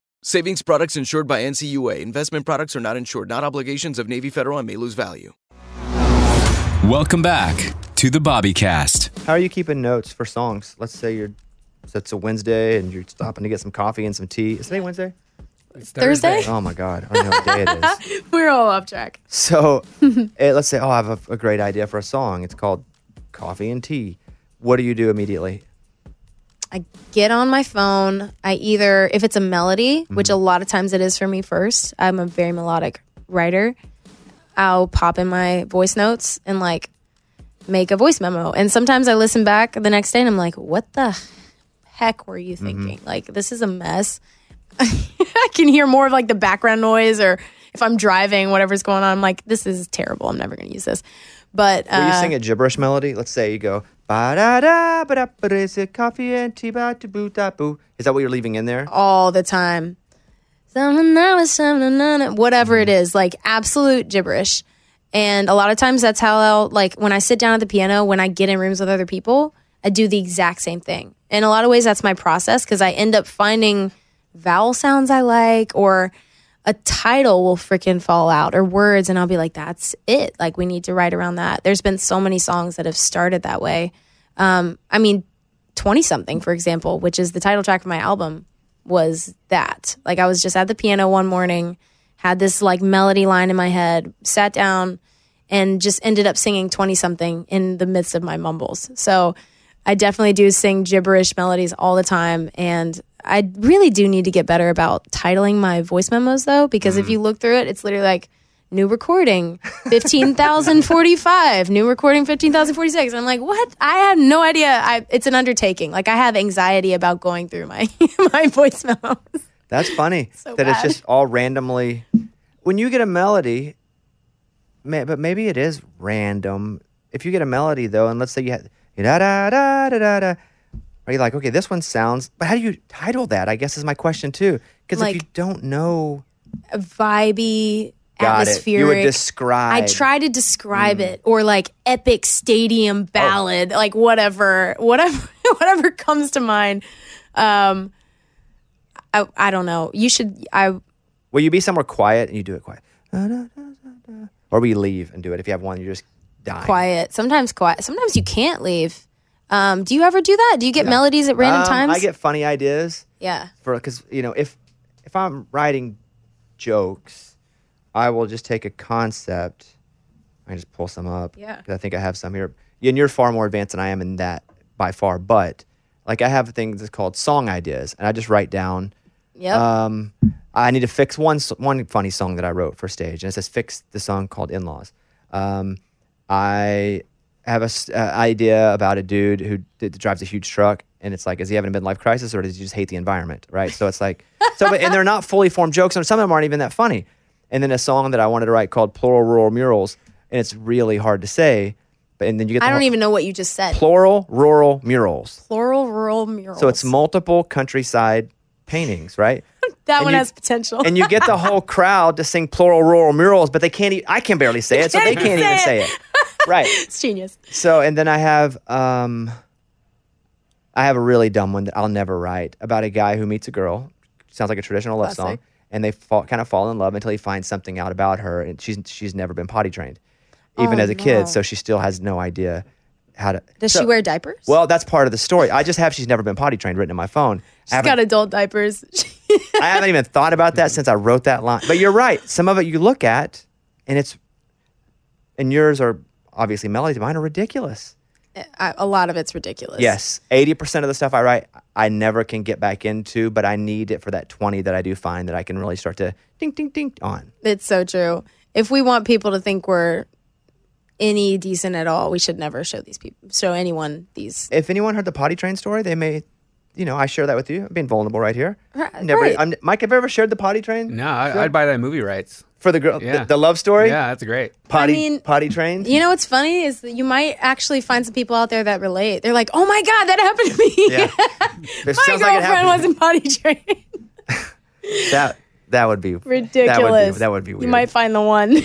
Savings products insured by NCUA. Investment products are not insured, not obligations of Navy Federal and may lose value. Welcome back to the Bobby Cast. How are you keeping notes for songs? Let's say you're so it's a Wednesday and you're stopping to get some coffee and some tea. Is today Wednesday? It's Thursday? Oh my god, I don't know what day it is. We're all off track. So eh, let's say, oh, I have a, a great idea for a song. It's called Coffee and Tea. What do you do immediately? I get on my phone. I either, if it's a melody, which a lot of times it is for me first, I'm a very melodic writer. I'll pop in my voice notes and like make a voice memo. And sometimes I listen back the next day and I'm like, what the heck were you thinking? Like, this is a mess. I can hear more of like the background noise or if I'm driving, whatever's going on, I'm like, this is terrible. I'm never going to use this. But uh, Will you sing a gibberish melody? Let's say you go ba da da ba da ba is it coffee and tea ba da boo da boo. Is that what you're leaving in there? all the time. Something that something, na- whatever it is, like absolute gibberish. And a lot of times that's how I'll like when I sit down at the piano, when I get in rooms with other people, I do the exact same thing. In a lot of ways, that's my process because I end up finding vowel sounds I like or a title will freaking fall out or words and I'll be like, that's it. Like we need to write around that. There's been so many songs that have started that way. Um, I mean, 20 something, for example, which is the title track of my album, was that. Like I was just at the piano one morning, had this like melody line in my head, sat down and just ended up singing 20 something in the midst of my mumbles. So I definitely do sing gibberish melodies all the time. And I really do need to get better about titling my voice memos though, because if mm-hmm. you look through it, it's literally like new recording 15,045, new recording 15,046. And I'm like, what? I had no idea. I, it's an undertaking. Like I have anxiety about going through my, my voice memos. That's funny So that it's just all randomly. When you get a melody, may, but maybe it is random. If you get a melody though, and let's say you had da da da da da da, Are you like, okay, this one sounds, but how do you title that? I guess is my question too. Because Like- if you don't know, A vibey, Got it. atmospheric. You would describe- I try to describe Mm. it, or like epic stadium Oh. ballad, like whatever, whatever, whatever comes to mind. Um, I I don't know. You should. I will you be somewhere quiet and you do it quiet? Or will you leave and do it if you have one you're just dying? quiet. Sometimes quiet. Sometimes you can't leave. Um, do you ever do that? Do you get melodies at random Um, times? I get funny ideas. Yeah. For because you know if if I'm writing jokes, I will just take a concept. I just pull some up. Yeah. I think I have some here. And you're far more advanced than I am in that by far. But like I have things that's called song ideas, and I just write down. Yeah. Um, I need to fix one one funny song that I wrote for stage, and it says fix the song called "In Laws." Um, I have a uh, idea about a dude who d- drives a huge truck, and it's like, is he having a midlife crisis, or does he just hate the environment? Right. So it's like, so but, and they're not fully formed jokes, and some of them aren't even that funny. And then a song that I wanted to write called "Plural Rural Murals," and it's really hard to say. But and then you get the I don't whole- even know what you just said. plural rural murals. Plural rural murals. So it's multiple countryside paintings, right? that and one you- has potential. and you get the whole crowd to sing plural rural murals, but they can't. E- I can barely say it, so they can't even say it. Right. it's genius. So, and then I have, um, I have a really dumb one that I'll never write about a guy who meets a girl. Sounds like a traditional love song, and they fall, kind of fall in love until he finds something out about her, and she's she's never been potty trained, even Oh, as a kid, so she still has no idea how to. Does so- she wear diapers? Well, that's part of the story. I just have she's never been potty trained written in my phone. She's got adult diapers. I haven't even thought about that since I wrote that line. But you're right. Some of it you look at, and it's, and yours are obviously melodies. Mine are ridiculous. Eh, I, a lot of it's ridiculous. Yes, eighty percent of the stuff I write, I never can get back into, but I need it for that twenty that I do find that I can really start to ding ding ding on. It's so true. If we want people to think we're any decent at all, we should never show these people, show anyone these. If anyone heard the potty train story, they may, you know, I share that with you. I'm being vulnerable right here. Right, Never, right. I'm, Mike, have you ever shared the potty train? No, I, I'd buy that movie rights. For the girl, Yeah. the, the love story. Yeah, that's great. Potty, I mean- potty train. You know what's funny is that you might actually find some people out there that relate. They're like, "Oh my god, that happened to me. Yeah. My sounds like girlfriend wasn't potty trained." That that would be Ridiculous. That would be, that would be weird. You might find the one.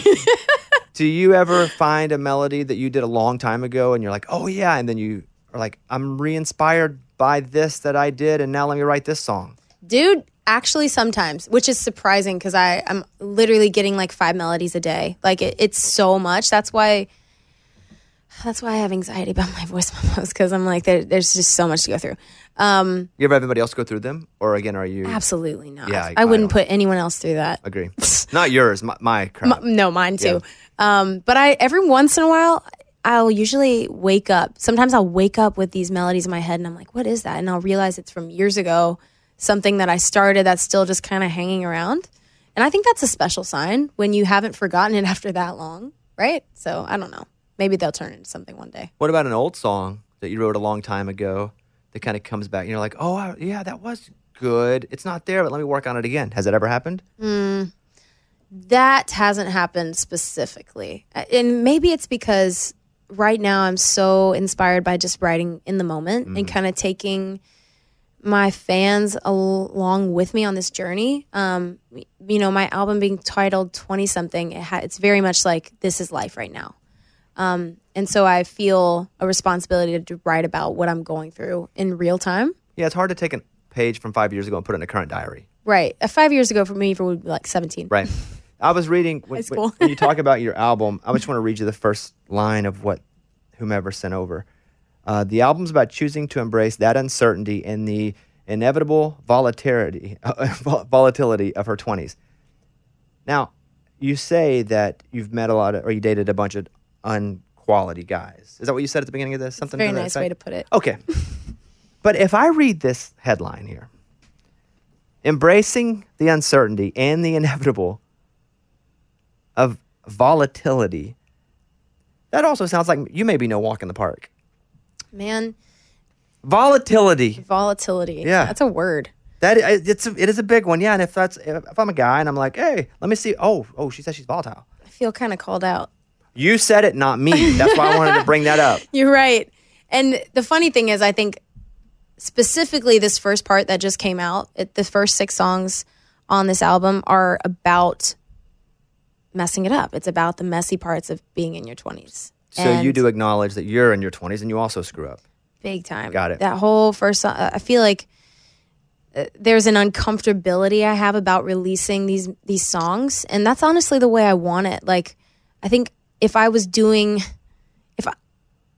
Do you ever find a melody that you did a long time ago and you're like, oh yeah, and then you are like, I'm re-inspired by this that I did, and now let me write this song. Dude, actually sometimes, which is surprising because I I'm literally getting like five melodies a day. Like it, it's so much. That's why. That's why I have anxiety about my voice memos because I'm like there, there's just so much to go through. Um, You ever have anybody else go through them, or again, are you? absolutely not. Yeah, I- I, wouldn't I put anyone else through that. Agree. Not yours, my, my crowd. M- no, mine too. Um, but I every once in a while I'll usually wake up. Sometimes I'll wake up with these melodies in my head and I'm like, what is that? And I'll realize it's from years ago, something that I started that's still just kind of hanging around. And I think that's a special sign when you haven't forgotten it after that long, right? So I don't know. Maybe they'll turn into something one day. What about an old song that you wrote a long time ago that kind of comes back? And you're like, oh I- yeah, that was good. It's not there, but let me work on it again. Has that ever happened? Mm, that hasn't happened specifically. And maybe it's because right now I'm so inspired by just writing in the moment and kind of taking my fans along with me on this journey. Um, you know, my album being titled 20 something, it ha- it's very much like this is life right now. Um, and so I feel a responsibility to write about what I'm going through in real time. Yeah, it's hard to take a page from five years ago and put it in a current diary. Right. Uh, five years ago for me, for would be like 17. Right. I was reading when, school. when you talk about your album. I just want to read you the first line of what whomever sent over. Uh, the album's about choosing to embrace that uncertainty and the inevitable volatility volatility of her twenties. Now, you say that you've met a lot of, or you dated a bunch of unquality guys. Is that what you said at the beginning of this? Something Very nice way to put it. Okay. but if I read this headline here, embracing the uncertainty and the inevitable of volatility, that also sounds like you may be no walk in the park. Man, Volatility. volatility. Yeah. That's a word. That i- it's a, it is a big one, yeah. And if that's if, if I'm a guy and I'm like, hey, let me see. Oh, oh, she says she's volatile. I feel kind of called out. You said it, not me. That's why I wanted to bring that up. You're right. And the funny thing is, I think specifically this first part that just came out. It, the first six songs on this album are about messing it up. It's about the messy parts of being in your 20s. So you do acknowledge that you're in your 20s and you also screw up. big time. Got it. That whole first song, I feel like uh, there's an uncomfortability I have about releasing these these songs, and that's honestly the way I want it. Like, I think if I was doing, if I,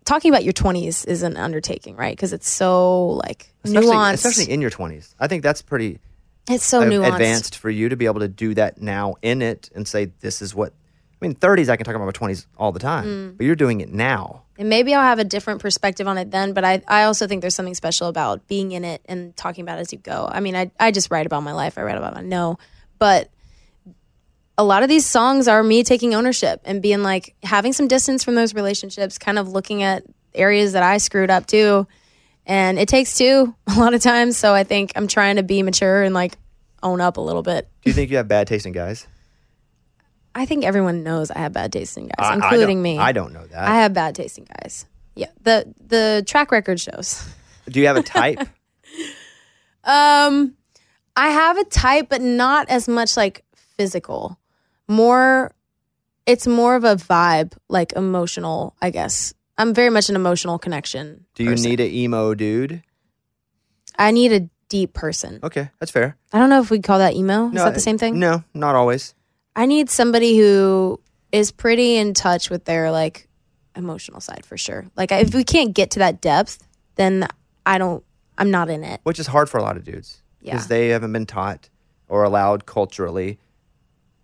talking about your 20s is an undertaking, right? Because it's so like Especially, nuanced. especially in your 20s. I think that's pretty it's so a- nuanced. advanced for you to be able to do that now in it and say, this is what. I mean, 30s, I can talk about my 20s all the time, Mm. but you're doing it now. And maybe I'll have a different perspective on it then, but I, I also think there's something special about being in it and talking about it as you go. I mean, I, I just write about my life, I write about my no, but a lot of these songs are me taking ownership and being like having some distance from those relationships, kind of looking at areas that I screwed up too. And it takes two a lot of times. So I think I'm trying to be mature and like own up a little bit. Do you think you have bad taste in guys? I think everyone knows I have bad taste in guys, I- I including don't- me. I don't know that. I have bad taste in guys. Yeah. The the track record shows. Do you have a type? Um, I have a type, but not as much like physical. More, it's more of a vibe, like emotional. I guess I'm very much an emotional connection. Do you person. need an emo dude? I need a deep person. Okay, that's fair. I don't know if we'd call that emo. Is that the same thing? No, not always. I need somebody who is pretty in touch with their like emotional side for sure. Like if we can't get to that depth, then I don't. I'm not in it. Which is hard for a lot of dudes. Yeah. Because they haven't been taught or allowed culturally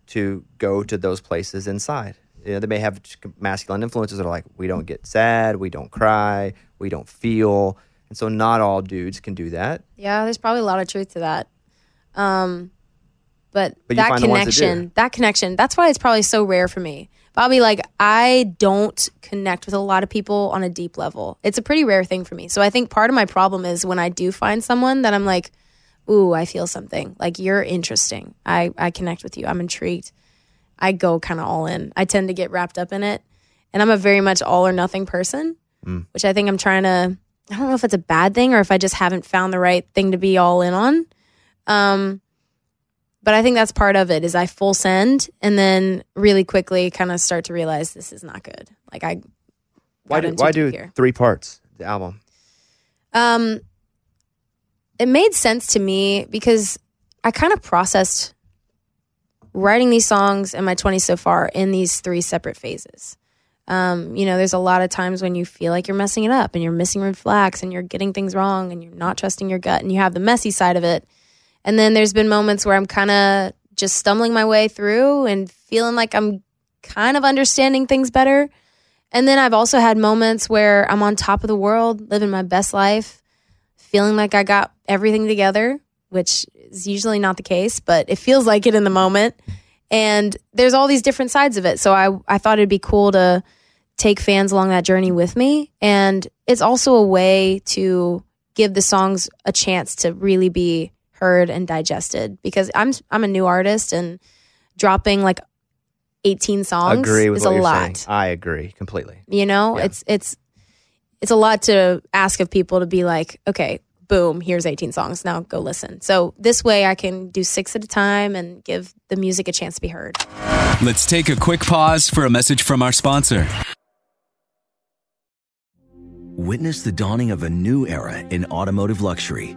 to go to those places inside. You know, they may have masculine influences that are like, we don't get sad, we don't cry, we don't feel. And so not all dudes can do that. Yeah, there's probably a lot of truth to that. Um, but, But that ones that connection, that connection, that's why it's probably so rare for me. Bobby, like I don't connect with a lot of people on a deep level. It's a pretty rare thing for me. So I think part of my problem is when I do find someone that I'm like, ooh, I feel something. Like you're interesting. I, I connect with you. I'm intrigued. I go kind of all in. I tend to get wrapped up in it. And I'm a very much all or nothing person, Mm. which I think I'm trying to I don't know if it's a bad thing or if I just haven't found the right thing to be all in on. Um, but I think that's part of it is I full send and then really quickly kind of start to realize this is not good. Like I Why do, why do here. three parts, the album? Um, it made sense to me because I kind of processed writing these songs in my 20s so far in these three separate phases. Um, you know, there's a lot of times when you feel like you're messing it up and you're missing red flags and you're getting things wrong and you're not trusting your gut and you have the messy side of it. And then there's been moments where I'm kind of just stumbling my way through and feeling like I'm kind of understanding things better. And then I've also had moments where I'm on top of the world, living my best life, feeling like I got everything together, which is usually not the case, but it feels like it in the moment. And there's all these different sides of it. So I, I thought it'd be cool to take fans along that journey with me. And it's also a way to give the songs a chance to really be heard and digested because I'm I'm a new artist and dropping like 18 songs agree with is what a you're lot. saying. I agree completely. You know, Yeah. it's it's it's a lot to ask of people to be like, okay, boom, here's 18 songs. Now go listen. So this way I can do 6 at a time and give the music a chance to be heard. Let's take a quick pause for a message from our sponsor. Witness the dawning of a new era in automotive luxury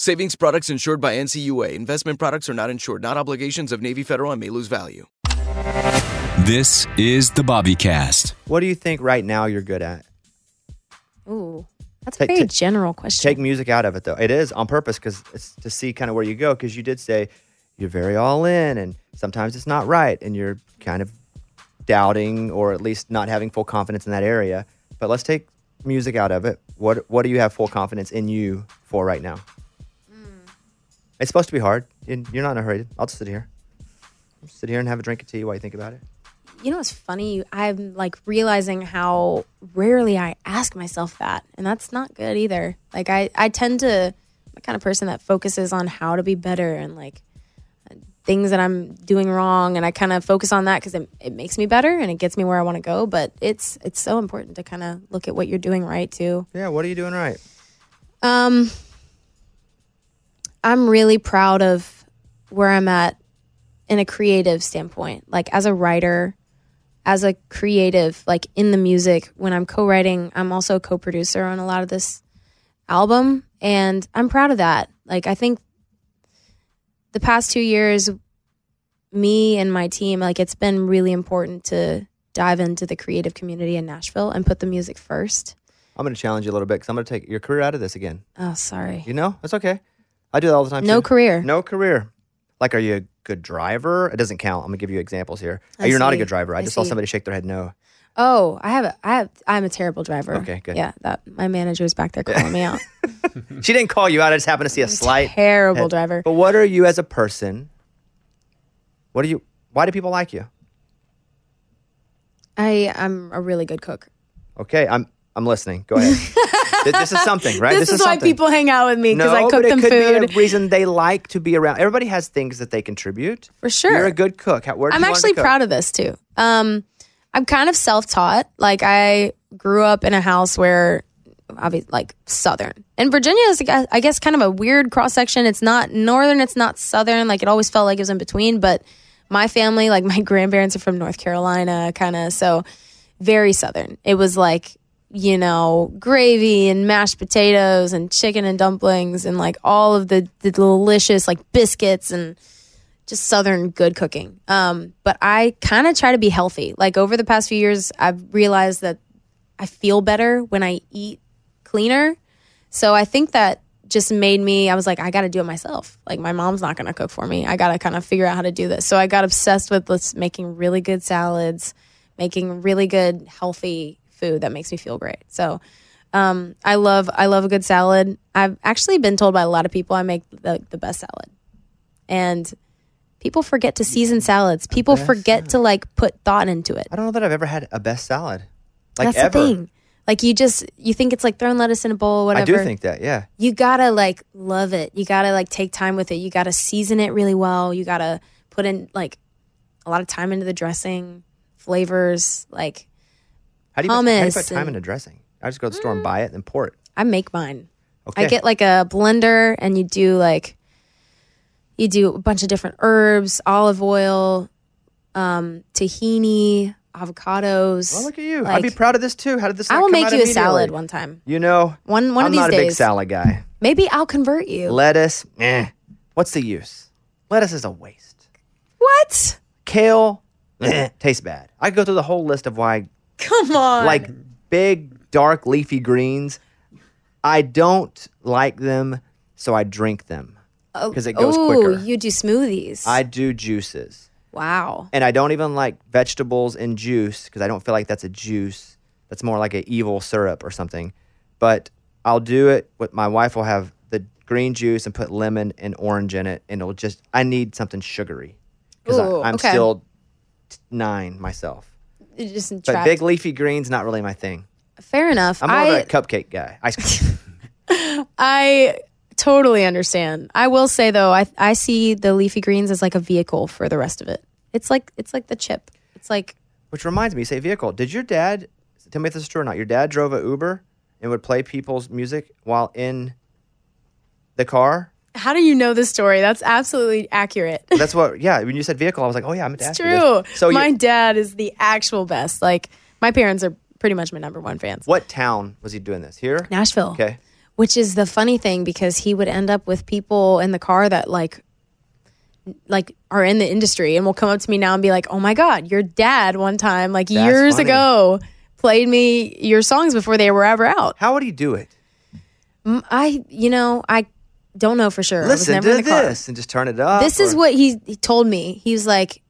Savings products insured by NCUA. Investment products are not insured, not obligations of Navy Federal and may lose value. This is the Bobby Cast. What do you think right now you're good at? Ooh, that's a Take- very take- general question. Take music out of it though. It is on purpose because it's to see kind of where you go. Because you did say you're very all in, and sometimes it's not right, and you're kind of doubting or at least not having full confidence in that area. But let's take music out of it. What What do you have full confidence in you for right now? It's supposed to be hard. You're not in a hurry. I'll just sit here. Sit here and have a drink of tea while you think about it. You know what's funny? I'm like realizing how rarely I ask myself that, and that's not good either. Like I, I tend to, I'm the kind of person that focuses on how to be better and like things that I'm doing wrong, and I kind of focus on that because it, it makes me better and it gets me where I want to go. But it's it's so important to kind of look at what you're doing right too. Yeah. What are you doing right? Um, I'm really proud of where I'm at in a creative standpoint. Like as a writer, as a creative, like in the music, when I'm co-writing, I'm also a co-producer on a lot of this album, and I'm proud of that. Like I think the past two years, me and my team, like it's been really important to dive into the creative community in Nashville and put the music first. I'm going to challenge you a little bit because I'm going to take your career out of this again. Oh, sorry. You know, that's okay. I do that all the time. No too. career. No career. Like, are you a good driver? It doesn't count. I'm gonna give you examples here. I You're not a see. good driver. I, I just saw see. somebody shake their head no. Oh, I have a, I have, I'm a terrible driver. Okay, good. Yeah, that my manager's back there calling me out. She didn't call you out. I just happened to see a slight terrible head. driver. But what are you as a person? What are you? Why do people like you? I, I'm a really good cook. Okay, I'm I'm listening. Go ahead. Th- this is something, right? This, is, why people hang out with me because no, I cook but it could food. be a reason they like to be around. Everybody has things that they contribute. For sure. You're a good cook. How, I'm you learn to actually proud of this too. Um, I'm kind of self-taught. Like I grew up in a house where, obviously, like Southern, and Virginia is, I guess, kind of a weird cross section. It's not Northern. It's not Southern. Like it always felt like it was in between. But my family, like my grandparents, are from North Carolina, kind of. So very Southern. It was like you know gravy and mashed potatoes and chicken and dumplings and like all of the, the delicious like biscuits and just southern good cooking. Um, but I kind of try to be healthy. Like over the past few years, I've realized that I feel better when I eat cleaner. So I think that just made me, I was like, I got to do it myself. Like my mom's not going to cook for me. I got to kind of figure out how to do this. So I got obsessed with making really good salads, making really good healthy food that makes me feel great. So um, I love I love a good salad. I've actually been told by a lot of people I make the, the best salad. And people forget to season salads. People forget to like put thought into it. I don't know that I've ever had a best salad. Like That's ever. the thing. Like you just you think it's like throwing lettuce in a bowl, whatever. I do think that. Yeah. you gotta like love it. You gotta like take time with it. You gotta season it really well. You gotta put in like a lot of time into the dressing, flavors. Like How do you, put, how do you put and- into dressing? I just go to the store and buy it and pour it. I make mine. Okay. I get like a blender and you do like you do a bunch of different herbs, olive oil, um, tahini, avocados. Well, look at you. Like, I'd be proud of this too. How did this? I will make you a salad one time. You know, One one I'm of these not a big salad guy. Maybe I'll convert you. Lettuce, eh. What's the use? Lettuce is a waste. what? Kale, eh, tastes bad. I could go through the whole list of why, Come on. like big, dark, leafy greens. I don't like them, so I drink them oh, because it goes oh, quicker. you do smoothies. I do juices. Wow. And I don't even like vegetables in juice because I don't feel like that's a juice. That's more like an evil syrup or something. But I'll do it with my wife will have the green juice and put lemon and orange in it. And it'll just, I need something sugary because I'm okay. still nine myself. It just But big leafy greens, not really my thing. Fair enough. I'm more I, of a cupcake guy. Ice cream. I totally understand. I will say though, I I see the leafy greens as like a vehicle for the rest of it. It's like it's like the chip. It's like Which reminds me, say vehicle. Did your dad, tell me if this is true or not, your dad drove a Uber and would play people's music while in the car? How do you know this story? That's absolutely accurate. That's what, yeah, when you said vehicle, I was like, oh yeah, I'm It's ask you true. So my you, dad is the actual best. Like my parents are pretty much my number one fans. what town was he doing this? Here? Nashville. Okay. Which is the funny thing because he would end up with people in the car that like like are in the industry and will come up to me now and be like, "Oh my god, your dad one time like That's years funny. ago played me your songs before they were ever out." How would he do it? Mm, I you know, I don't know for sure. I was Listen never to in the car. this and just turn it up. This is or- what he, he told me. He was like,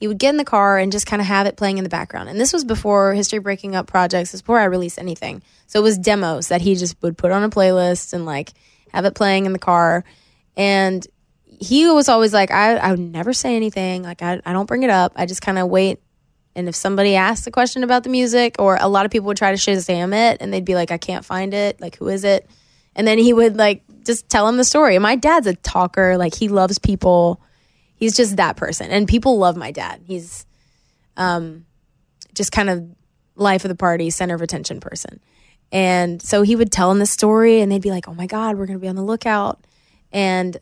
he would get in the car and just kind of have it playing in the background. And this was before History Breaking Up projects, this was before I released anything. So it was demos that he just would put on a playlist and like have it playing in the car. And he was always like, I, I would never say anything. Like, I, I don't bring it up. I just kind of wait. And if somebody asks a question about the music, or a lot of people would try to Shazam it and they'd be like, I can't find it. Like, who is it? And then he would like just tell him the story. And my dad's a talker. Like, he loves people. He's just that person. And people love my dad. He's um, just kind of life of the party, center of attention person. And so he would tell him the story, and they'd be like, oh my God, we're going to be on the lookout. And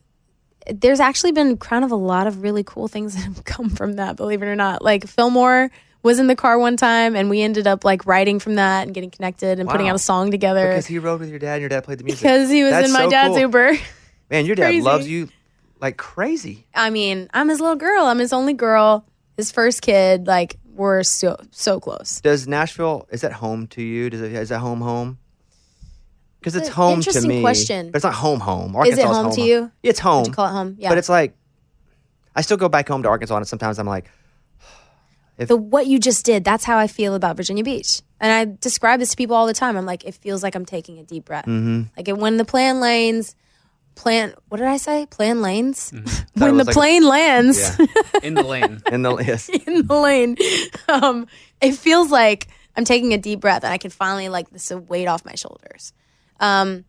there's actually been kind of a lot of really cool things that have come from that, believe it or not. Like Fillmore was in the car one time, and we ended up like writing from that and getting connected and putting out a song together Because he rode with your dad and your dad played the music. because he was That's in my so dad's cool. Uber. Man, your dad Crazy. loves you like crazy. I mean, I'm his little girl. I'm his only girl. His first kid. Like we're so so close. Does Nashville, is that home to you? Does it, is that home home? Because it's home to interesting me. question. But it's not home home. Is it Arkansas home to you? It's home. You call it home? Yeah. But it's like, I still go back home to Arkansas and sometimes I'm like, if- the what you just did. That's how I feel about Virginia Beach. And I describe this to people all the time. I'm like, it feels like I'm taking a deep breath. Mhm. Like when the plan lanes, plan. What did I say? Plan lanes. Thought it When the like- plane lands. Yeah. in the lane. in the, yes. in the lane. Um, it feels like I'm taking a deep breath and I can finally like this weight off my shoulders. Um,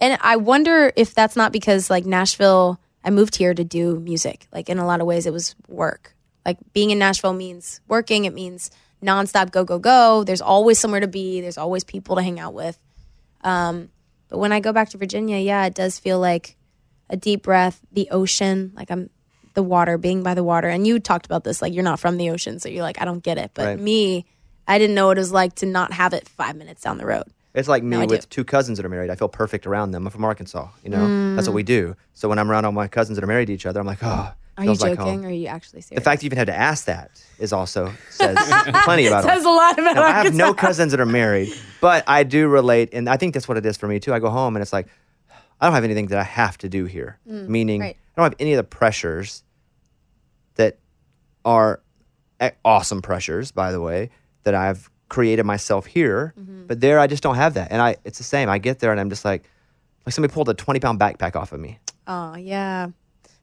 and I wonder if that's not because like Nashville, I moved here to do music. Like in a lot of ways, it was work. Like being in Nashville means working. It means nonstop go go go. There's always somewhere to be. There's always people to hang out with. Um, but when I go back to Virginia, yeah, it does feel like a deep breath, the ocean, like I'm the water, being by the water. And you talked about this, like you're not from the ocean, so you're like, I don't get it. But Right. me, I didn't know what it was like to not have it five minutes down the road. It's like me No, with do. two cousins that are married. I feel perfect around them. I'm from Arkansas. You know, Mm. that's what we do. So when I'm around all my cousins that are married to each other, I'm like, oh, Are you feels like joking home. or are you actually serious? The fact you even had to ask that is also says plenty about Says a lot about No, I have no cousins that are married, but I do relate, and I think that's what it is for me too. I go home and it's like, I don't have anything that I have to do here. Mm, Meaning, right. I don't have any of the pressures that are awesome pressures, by the way, that I've created myself here. Mm-hmm. But there, I just don't have that, and I it's the same. I get there and I'm just like, like somebody pulled a 20 pound backpack off of me. Oh, yeah.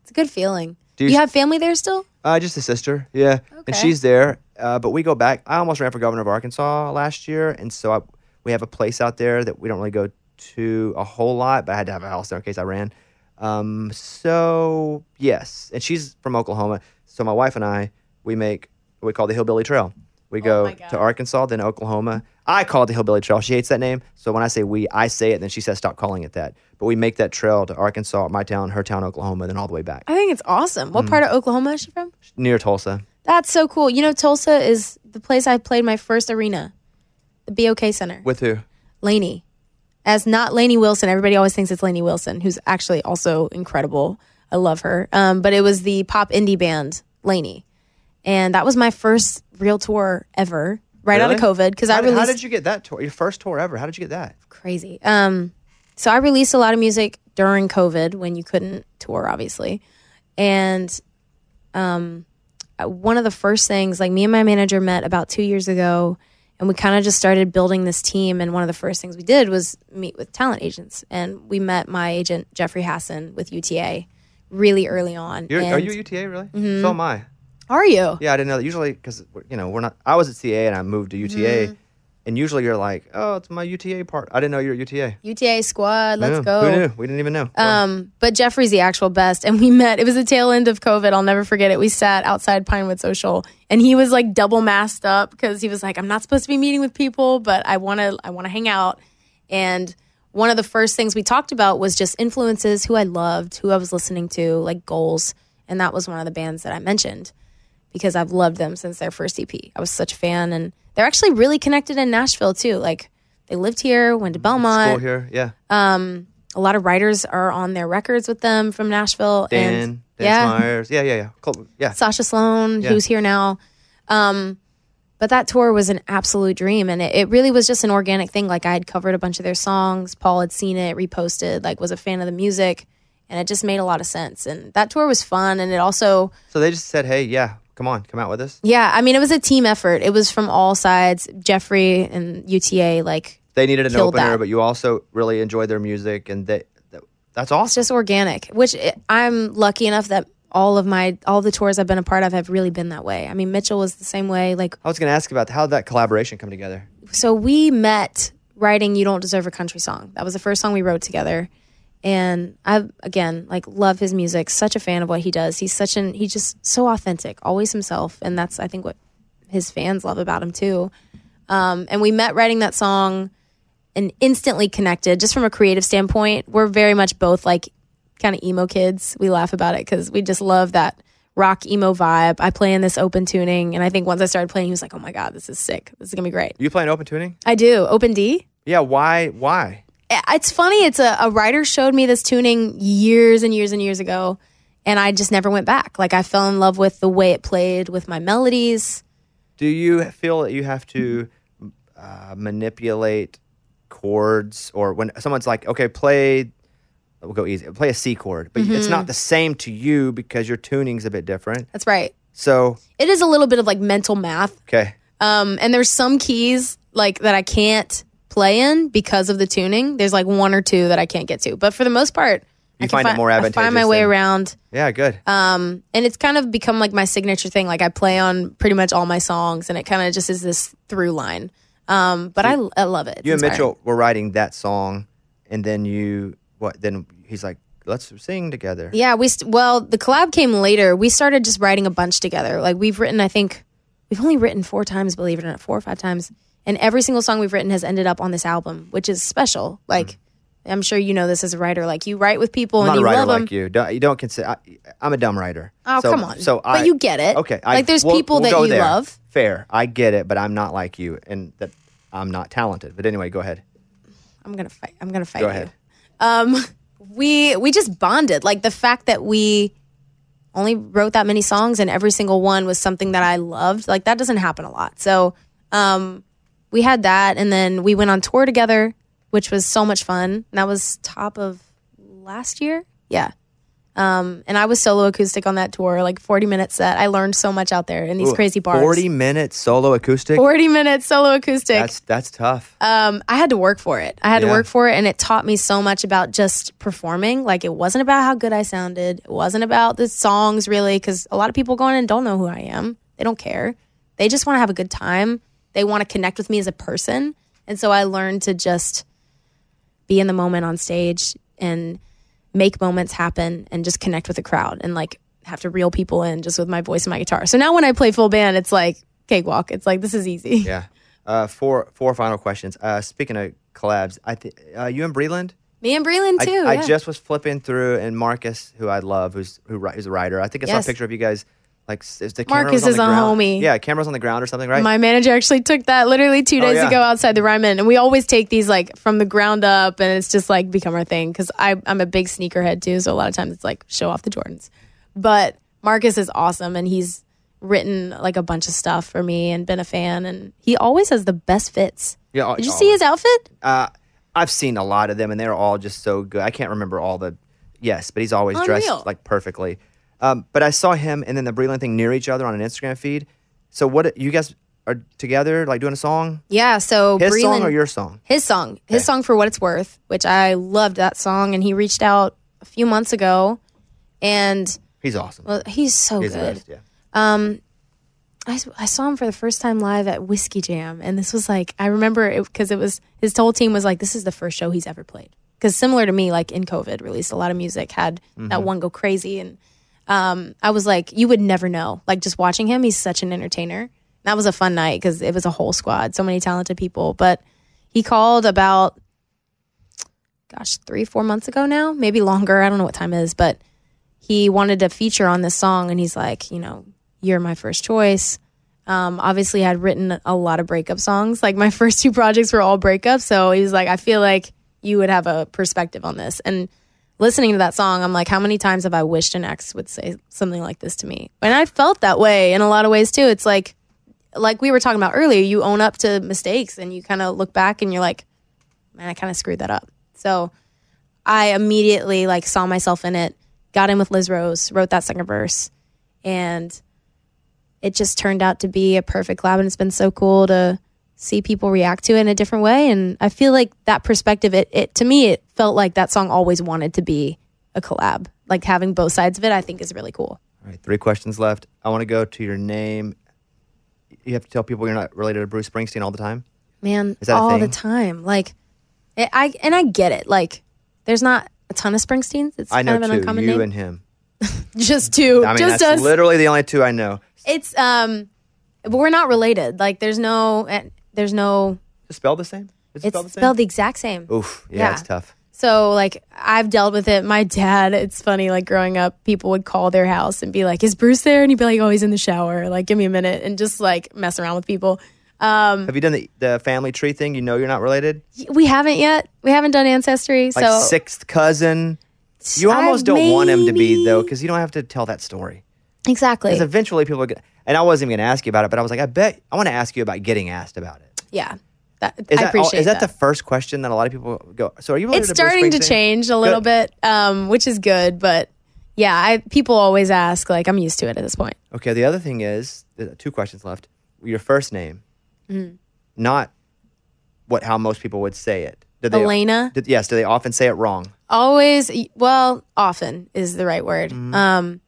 It's a good feeling. Do you, you- have family there still? Uh, just a sister, yeah, and she's there. Uh, but we go back. I almost ran for governor of Arkansas last year, and so I, we have a place out there that we don't really go to a whole lot. But I had to have a house there in case I ran. Um, so yes, and she's from Oklahoma. So my wife and I, we make what we call the Hillbilly Trail. We go to Arkansas, then Oklahoma. I call it the Hillbilly Trail. She hates that name. So when I say we, I say it, then she says stop calling it that. But we make that trail to Arkansas, my town, her town, Oklahoma, then all the way back I think it's awesome. What Mm. part of Oklahoma is she from? near Tulsa. That's so cool. You know, Tulsa is the place I played my first arena, the BOK Center. With who? LANY. As not Lainey Wilson. Everybody always thinks it's Lainey Wilson, who's actually also incredible. I love her. Um, but it was the pop indie band LANY. And that was my first real tour ever, right out of COVID. Because I released How did you get that tour? Your first tour ever? How did you get that? crazy. Um, so I released a lot of music during COVID when you couldn't tour, obviously, and um, uh, one of the first things, like me and my manager met about two years ago, and we kind of just started building this team. And one of the first things we did was meet with talent agents, and we met my agent Jeffrey Hassan with UTA really early on. You're, are you a UTA really? Mhm. So am I. Are you? Yeah, I didn't know that. Usually, because you know, we're not. I was at CA and I moved to UTA, Mhm. and usually you're like, oh, it's my UTA part. I didn't know you're at UTA. UTA squad, let's go. Who knew? We didn't even know. Um, but Jeffrey's the actual best. And we met, it was the tail end of COVID. I'll never forget it. We sat outside Pinewood Social and he was like double masked up because he was like, I'm not supposed to be meeting with people, but I want to, I want to hang out. And one of the first things we talked about was just influences, who I loved, who I was listening to, like goals. And that was one of the bands that I mentioned because I've loved them since their first EP. I was such a fan. And they're actually really connected in Nashville too. Like they lived here, went to Belmont. School here, yeah. Um, a lot of writers are on their records with them from Nashville. Dan, and Dan yeah, Myers. Yeah, yeah, yeah. Yeah. Sasha Sloan, Yeah. who's here now. Um, but that tour was an absolute dream, and it, it really was just an organic thing. Like I had covered a bunch of their songs, Paul had seen it, reposted, like was a fan of the music, and it just made a lot of sense. And that tour was fun, and it also So they just said, hey, yeah, come on, come out with us. yeah, I mean, it was a team effort. It was from all sides. Jeffrey and UTA, like, They needed an opener, that. but you also really enjoyed their music, and they, that, that's awesome. it's just organic. Which i I'm lucky enough that all of my all the tours I've been a part of have really been that way. I mean, Mitchell was the same way. Like, I was going to ask about how did that collaboration come together. so we met writing "You Don't Deserve a Country Song." That was the first song we wrote together. And I again like love his music. Such a fan of what he does. He's such an he's just so authentic, always himself, and that's I think what his fans love about him too. Um, and we met writing that song and instantly connected just from a creative standpoint. We're very much both like kind of emo kids. We laugh about it because we just love that rock emo vibe. I play in this open tuning, and I think once I started playing, he was like, "Oh my god, this is sick. This is gonna be great." You play playing open tuning? I do open D. Yeah. Why? Why? It's funny. It's a, a writer showed me this tuning years and years and years ago, and I just never went back. Like I fell in love with the way it played with my melodies. Do you feel that you have to uh, manipulate chords, or when someone's like, "Okay, play," we'll go easy. Play a C chord, but it's Mhm. not the same to you because your tuning's a bit different. That's right. So, It is a little bit of like mental math. okay, Um, and there's some keys like that I can't play in because of the tuning. There's like one or two that I can't get to, but for the most part, You I can find it more I find advantageous my way than- around. yeah, good. Um, and it's kind of become like my signature thing. Like I play on pretty much all my songs, and it kind of just is this through line. Um, but I, I love it. It's you and inspiring. Mitchell were writing that song, and then you what? Then he's like, "Let's sing together." Yeah, we st- well, the collab came later. We started just writing a bunch together. Like we've written, I think we've only written four times, believe it or not, four or five times, and every single song we've written has ended up on this album, which is special. Like I'm sure you know this as a writer. Like you write with people I'm and you love them. like you. Don't, you don't consider. I, I'm a dumb writer. Oh, So- come on. So, But you get it. Okay, Like, there's we'll- people we'll that you there. love. Fair, I get it, but I'm not like you, and that I'm not talented. But anyway, go ahead. I'm gonna fight. I'm gonna fight Go you. ahead. Um, we we just bonded. Like the fact that we only wrote that many songs and every single one was something that I loved. Like that doesn't happen a lot. So um, we had that, and then we went on tour together, which was so much fun. And that was top of last year. Yeah. Um, and I was solo acoustic on that tour, like 40 minute set. I learned so much out there in these Ooh, crazy bars. Forty minutes solo acoustic. 40 minutes solo acoustic. That's that's tough. Um, I had to work for it. I had to work for it, and it taught me so much about just performing. Like, it wasn't about how good I sounded. It wasn't about the songs, really, because a lot of people go in and don't know who I am. They don't care. They just want to have a good time. They want to connect with me as a person. And so I learned to just be in the moment on stage and make moments happen and just connect with the crowd and like have to reel people in just with my voice and my guitar. So now when I play full band, it's like cakewalk. It's like, this is easy. Yeah. Uh, four four final questions. Uh, speaking of collabs, I think uh, you and Breland. Me and Breland, too. I yeah. just was flipping through, and Marcus, who I love, who's who who's a writer. I think I saw a picture of you guys. Like, is the camera Marcus is the a ground. homie. Yeah, camera's on the ground or something, right? My manager actually took that literally two days yeah. ago outside the Ryman, and we always take these like from the ground up, and it's just like become our thing because I'm a big sneakerhead too, so a lot of times it's like show off the Jordans. But Marcus is awesome, and he's written like a bunch of stuff for me and been a fan, and he always has the best fits. Yeah, oh, Did you see his outfit? Uh, I've seen a lot of them, and they're all just so good. I can't remember all the yes, but he's always Unreal. dressed like perfectly. Um, but I saw him and then the Breland thing near each other on an Instagram feed. So what you guys are together, like doing a song? Yeah, so His song or your song? His song, his song for what it's worth, which I loved that song, and he reached out a few months ago, and He's awesome. well, he's so He's good. best, yeah. Um, I, I saw him for the first time live at Whiskey Jam, and this was like I remember it because it was his whole team was like, this is the first show he's ever played. Because similar to me, like in COVID, released a lot of music, had that Mhm. one go crazy, and um, I was like, you would never know. Like just watching him, he's such an entertainer. That was a fun night because it was a whole squad, so many talented people. But he called about, gosh, three, four months ago now, maybe longer. I don't know what time it is, but he wanted to feature on this song, and he's like, you know, you're my first choice. Um, obviously, I had written a lot of breakup songs. Like my first two projects were all breakups, so he was like, I feel like you would have a perspective on this. And listening to that song, I'm like, how many times have I wished an ex would say something like this to me? And I felt that way in a lot of ways too. It's like, like we were talking about earlier, you own up to mistakes and you kind of look back and you're like, man, I kind of screwed that up. So I immediately like saw myself in it, got in with Liz Rose, wrote that second verse, and it just turned out to be a perfect collab. And it's been so cool to see people react to it in a different way. And I feel like that perspective, it, it to me, it felt like that song always wanted to be a collab. Like having both sides of it, I think is really cool. All right, three questions left. I want to go to your name. You have to tell people you're not related to Bruce Springsteen all the time. man Is that all the time like it, i and i get it like there's not a ton of springsteens it's I know kind of an two, uncommon you name and him. just two I mean, just that's us literally the only two I know. it's um but we're not related like there's no there's no Is spelled the same? Is it it's spelled the same? spelled the exact same Oof, yeah, Yeah. it's tough. so like i've dealt with it my dad it's funny like growing up people would call their house and be like is bruce there and he'd be like oh he's in the shower like give me a minute and just like mess around with people um Have you done the, the family tree thing? You know you're not related? we haven't yet we haven't done ancestry Like so sixth cousin? You I- almost don't want him to be, though, because you don't have to tell that story. exactly Because eventually people are going to, and I wasn't even going to ask you about it, but I was like, I bet, I want to ask you about getting asked about it. Yeah. That, Is I that, appreciate is that, that. the first question that a lot of people go, so are you it's starting to change a little Good. bit, um, which is good. But yeah, I people always ask. Like I'm used to it at this point. Okay, the other thing is, two questions left. Your first name, Mhm. not what how most people would say it. Did they, Elena? Did, yes, do they often say it wrong? Always, well, often is the right word. Mm-hmm. Um,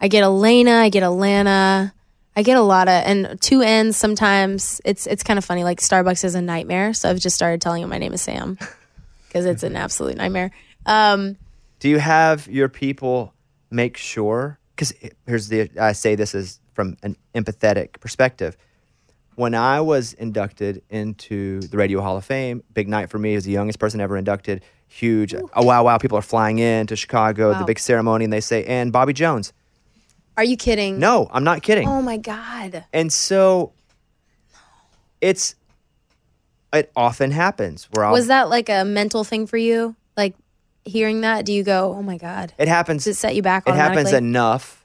I get Elena, I get Alana, I get a lot of and two N's. Sometimes it's it's kind of funny. Like Starbucks is a nightmare, so I've just started telling him my name is Sam because it's an absolute nightmare. Um, Do you have your people make sure? Because here's the I say this is from an empathetic perspective. When I was inducted into the Radio Hall of Fame, big night for me. Was the youngest person ever inducted. Huge. Oh wow, wow! People are flying in to Chicago. The big ceremony, and they say, "And Bobby Jones." Are you kidding? No, I'm not kidding. Oh my god. And so it's it often happens where I'll, Was that like a mental thing for you? Like hearing that, do you go, "Oh my god"? it happens Does it set you back? it happens enough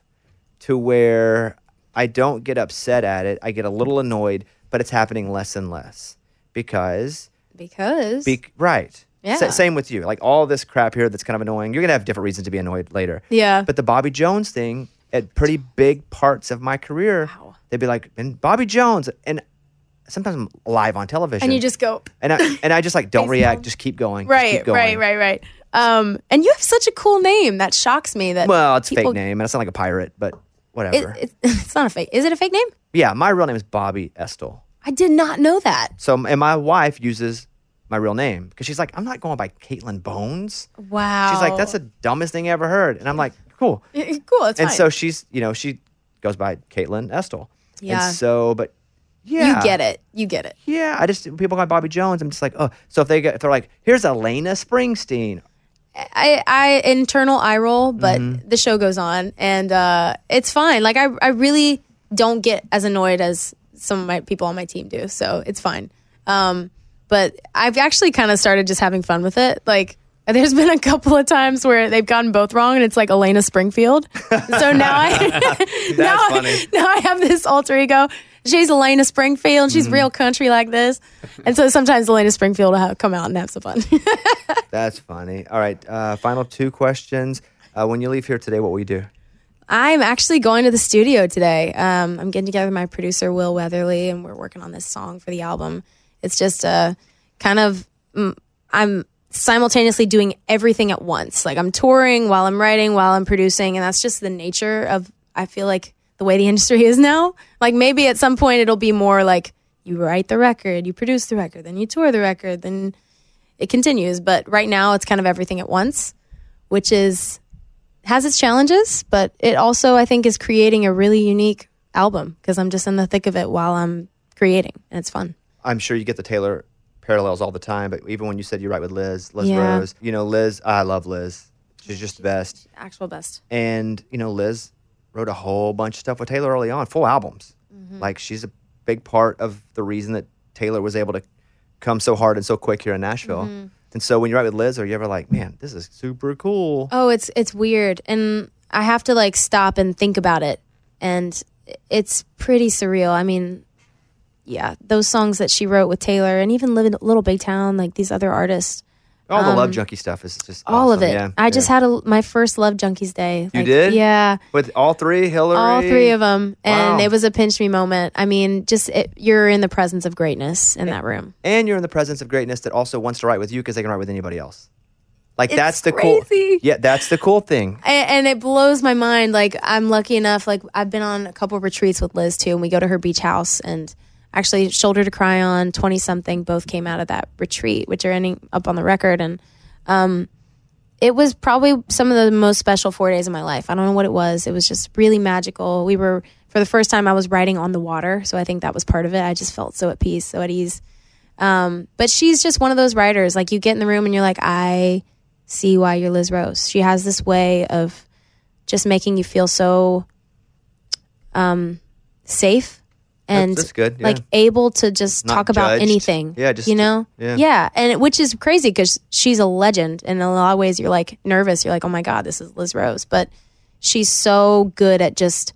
to where I don't get upset at it. I get a little annoyed, but it's happening less and less because because be, right. Yeah. Sa- same with you. Like all this crap here that's kind of annoying. You're gonna have different reasons to be annoyed later. Yeah. But the Bobby Jones thing at pretty big parts of my career, they'd be like, "And Bobby Jones," and sometimes I'm live on television, and you just go and I and I just like don't react, just keep going, right, keep going. right, right, right. Um, and you have such a cool name that shocks me. That Well, it's a people- fake name, and it's not like a pirate, but It, whatever. it, it's not a fake. Is it a fake name? yeah, my real name is Bobby Estell. I did not know that. So, and my wife uses my real name because she's like, I'm not going by Caitlin Bones. Wow. She's like, that's the dumbest thing I ever heard, and I'm like, cool. cool. It's and fine. so she's, you know, she goes by Caitlin Estell. Yeah. And so, but yeah, you get it. You get it. Yeah, I just people call me Bobby Jones. I'm just like, oh. So if they get, if they're like, here's Elena Springsteen. I, I internal eye roll, but Mm-hmm. the show goes on, and uh, it's fine. Like I, I really don't get as annoyed as some of my people on my team do, so it's fine. Um, but I've actually kind of started just having fun with it. Like there's been a couple of times where they've gotten both wrong, and it's like Elena Springfield. so now I, now, I- now I have this alter ego. She's Elena Springfield. She's real country like this, and so sometimes Elena Springfield will have, come out and have some fun. That's funny. All right, uh, final two questions. Uh, when you leave here today, what will you do? I'm actually going to the studio today. Um, I'm getting together with my producer Will Weatherly, and we're working on this song for the album. It's just a kind of mm, I'm simultaneously doing everything at once. Like I'm touring while I'm writing, while I'm producing, and that's just the nature of I feel like the way the industry is now. Like maybe at some point it'll be more like you write the record, you produce the record, then you tour the record, then it continues. But right now it's kind of everything at once, which is has its challenges, but it also I think is creating a really unique album because I'm just in the thick of it while I'm creating, and it's fun. I'm sure you get the Taylor parallels all the time, but even when you said you write with Liz, Liz Yeah. Rose, you know, Liz, I love Liz. She's just the best. Actual best. And, you know, Liz wrote a whole bunch of stuff with Taylor early on, full albums. Mm-hmm. Like, she's a big part of the reason that Taylor was able to come so hard and so quick here in Nashville. Mhm. And so when you write with Liz, are you ever like, man, this is super cool? Oh, it's it's weird, and I have to like stop and think about it, and it's pretty surreal. I mean, yeah, those songs that she wrote with Taylor, and even living Little Big Town, like these other artists. All the Love um, Junkie stuff is just all of it. Yeah, I just had a, my first Love Junkies day. You did? Yeah. With all three, Hillary? All three of them, and Wow. it was a pinch me moment. I mean, just it, you're in the presence of greatness in that room. and you're in the presence of greatness that also wants to write with you because they can write with anybody else. Like It's that's the crazy. cool. Yeah, that's the cool thing. and, and it blows my mind. Like I'm lucky enough. Like I've been on a couple of retreats with Liz too, and we go to her beach house. And actually, Shoulder to Cry on, Twenty Something, both came out of that retreat, which are ending up on the record. And um, it was probably some of the most special four days of my life. I don't know what it was. It was just really magical. We were for the first time I was writing on the water, so I think that was part of it. I just felt so at peace, so at ease. Um, but she's just one of those writers. Like you get in the room and you're like, I see why you're Liz Rose. She has this way of just making you feel so um, safe and that's good, yeah. like able to just Not talk about judged. anything. Yeah, just- you know, yeah. and it, which is crazy because she's a legend. And in a lot of ways, you're like nervous. You're like, oh my god, this is Liz Rose, but she's so good at just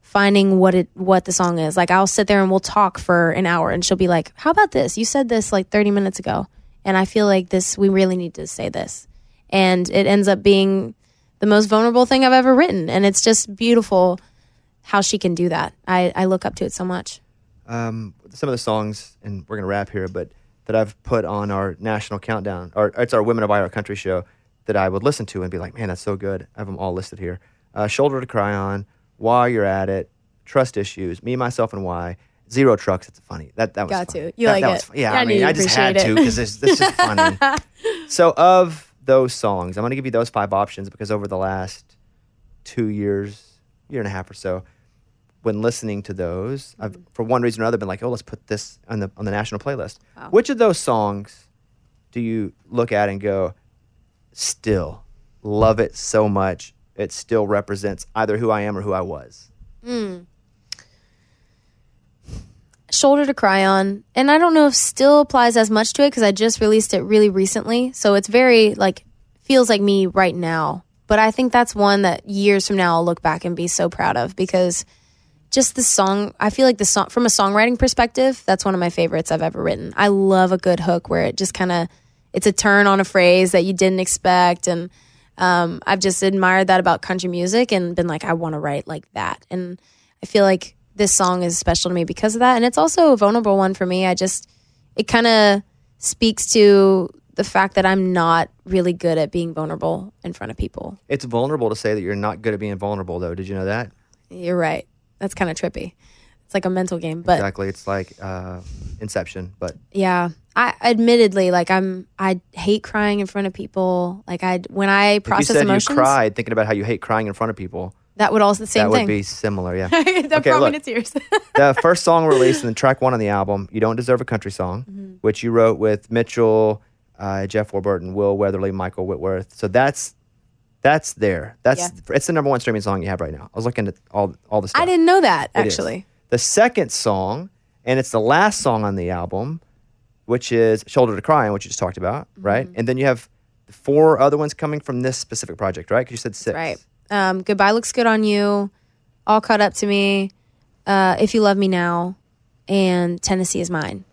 finding what it what the song is. Like I'll sit there and we'll talk for an hour and she'll be like, "How about this? You said this like 30 minutes ago." And I feel like this we really need to say this. And it ends up being the most vulnerable thing I've ever written and it's just beautiful how she can do that. I I look up to it so much. Um, some of the songs, and we're gonna wrap here, but that I've put on our national countdown, or it's our Women of Our Country show that I would listen to and be like, man, that's so good. I have them all listed here. Uh, Shoulder to Cry On, While You're at It, Trust Issues, Me, Myself, and Why. Zero Trucks. It's funny. That that was Got funny. to. You That- like that it. was yeah, I mean, I just had appreciate to because this this is funny. so of those songs, I'm going to give you those five options because over the last two years, year and a half or so, when listening to those, I've Mm-hmm. for one reason or another been like, oh, let's put this on the on the national playlist. Which of those songs do you look at and go, still love it so much? It still represents either who I am or who I was. Mm. Shoulder to Cry On. And I don't know if still applies as much to it because I just released it really recently. So it's very like feels like me right now. But I think that's one that years from now I'll look back and be so proud of because just the song I feel like the song from a songwriting perspective, that's one of my favorites I've ever written. I love a good hook where it just kind of it's a turn on a phrase that you didn't expect and um, I've just admired that about country music and been like, I want to write like that. And I feel like this song is special to me because of that. And it's also a vulnerable one for me. I just, it kind of speaks to the fact that I'm not really good at being vulnerable in front of people. It's vulnerable to say that you're not good at being vulnerable, though. Did you know that? You're right. That's kind of trippy. It's like a mental game. But exactly. It's like uh, Inception, but yeah, I admittedly, like, I'm, I hate crying in front of people. Like, I, when I if you process said emotions, you cried thinking about how you hate crying in front of people, that would also the same that thing. would be similar. Yeah. that Okay, brought look. me to tears. the first song released and then track one on the album, "You Don't Deserve a Country Song," Mm-hmm. which you wrote with Mitchell, uh, Geoff Warburton, Will Weatherly, Michael Whitworth. So that's that's there. That's Yeah. it's the number one streaming song you have right now. I was looking at all all the stuff. I didn't know that It is. actually. The second song, and it's the last song on the album, which is "Shoulder to Cry On," which you just talked about, Mm-hmm. right? And then you have four other ones coming from this specific project, right? Because you said six. Right. Um, Goodbye looks good on you. All caught up to me. Uh, if you love me now, and Tennessee is mine.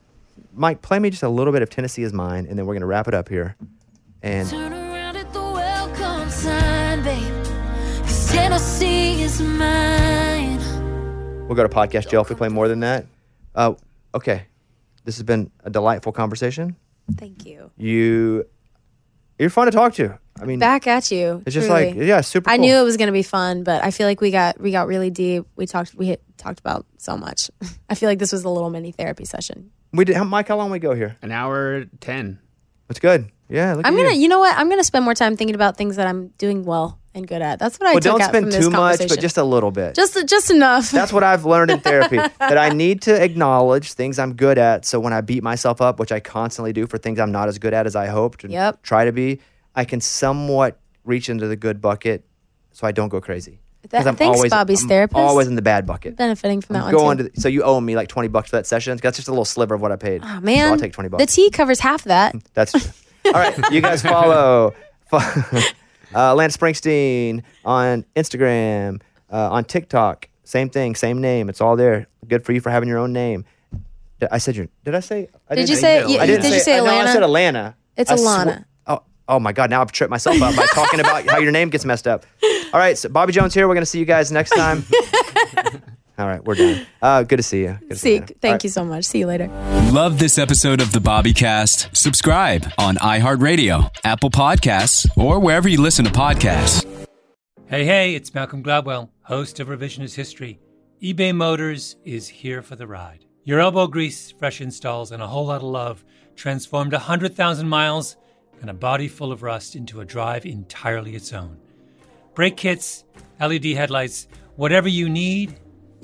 Mike, play me just a little bit of "Tennessee Is Mine," and then we're gonna wrap it up here. And sign, babe. 'Cause Tennessee is mine. We'll go to podcast jail if we play more than that. Uh, okay. This has been a delightful conversation. Thank you. You, you're fun to talk to. I mean, Back at you. it's just truly. like, yeah, super I cool. knew it was going to be fun, but I feel like we got we got really deep. We talked we hit, talked about so much. I feel like this was a little mini therapy session. We did, Mike, how long we go here? An hour 10. That's good. Yeah. Look I'm at gonna, you. you know what? I'm gonna spend more time thinking about things that I'm doing well and good at. That's what I well, don't spend too much, but just a little bit. just just enough. That's what I've learned in therapy that I need to acknowledge things I'm good at. So when I beat myself up, which I constantly do for things I'm not as good at as I hoped and Yep. try to be, I can somewhat reach into the good bucket so I don't go crazy. That- thanks, Bobby's I'm therapist. Always in the bad bucket. benefiting from that I'm one going too. to the- so you owe me like 20 bucks for that session. That's just a little sliver of what I paid. oh So man, I'll take 20 bucks. the tea covers half that. That's true. All right, you guys follow fo- uh, Lance Springsteen on Instagram, uh, on TikTok. Same thing, same name. It's all there. Good for you for having your own name. Did- I said your. Did I say? I Did you say- you- I didn't did you say I, no, I said Alana. It's I sw- Alana. oh, oh my God! Now I've tripped myself up by talking about how your name gets messed up. All right, so Bobby Jones here. We're gonna see you guys next time. all right, we're done. Uh, good to see you. Good to See, you. thank you so much. See you later. Love this episode of the Bobbycast? Subscribe on iHeartRadio, Apple Podcasts, or wherever you listen to podcasts. Hey, hey, it's Malcolm Gladwell, host of Revisionist History. eBay Motors is here for the ride. Your elbow grease, fresh installs, and a whole lot of love transformed 100,000 miles and a body full of rust into a drive entirely its own. Brake kits, LED headlights, whatever you need,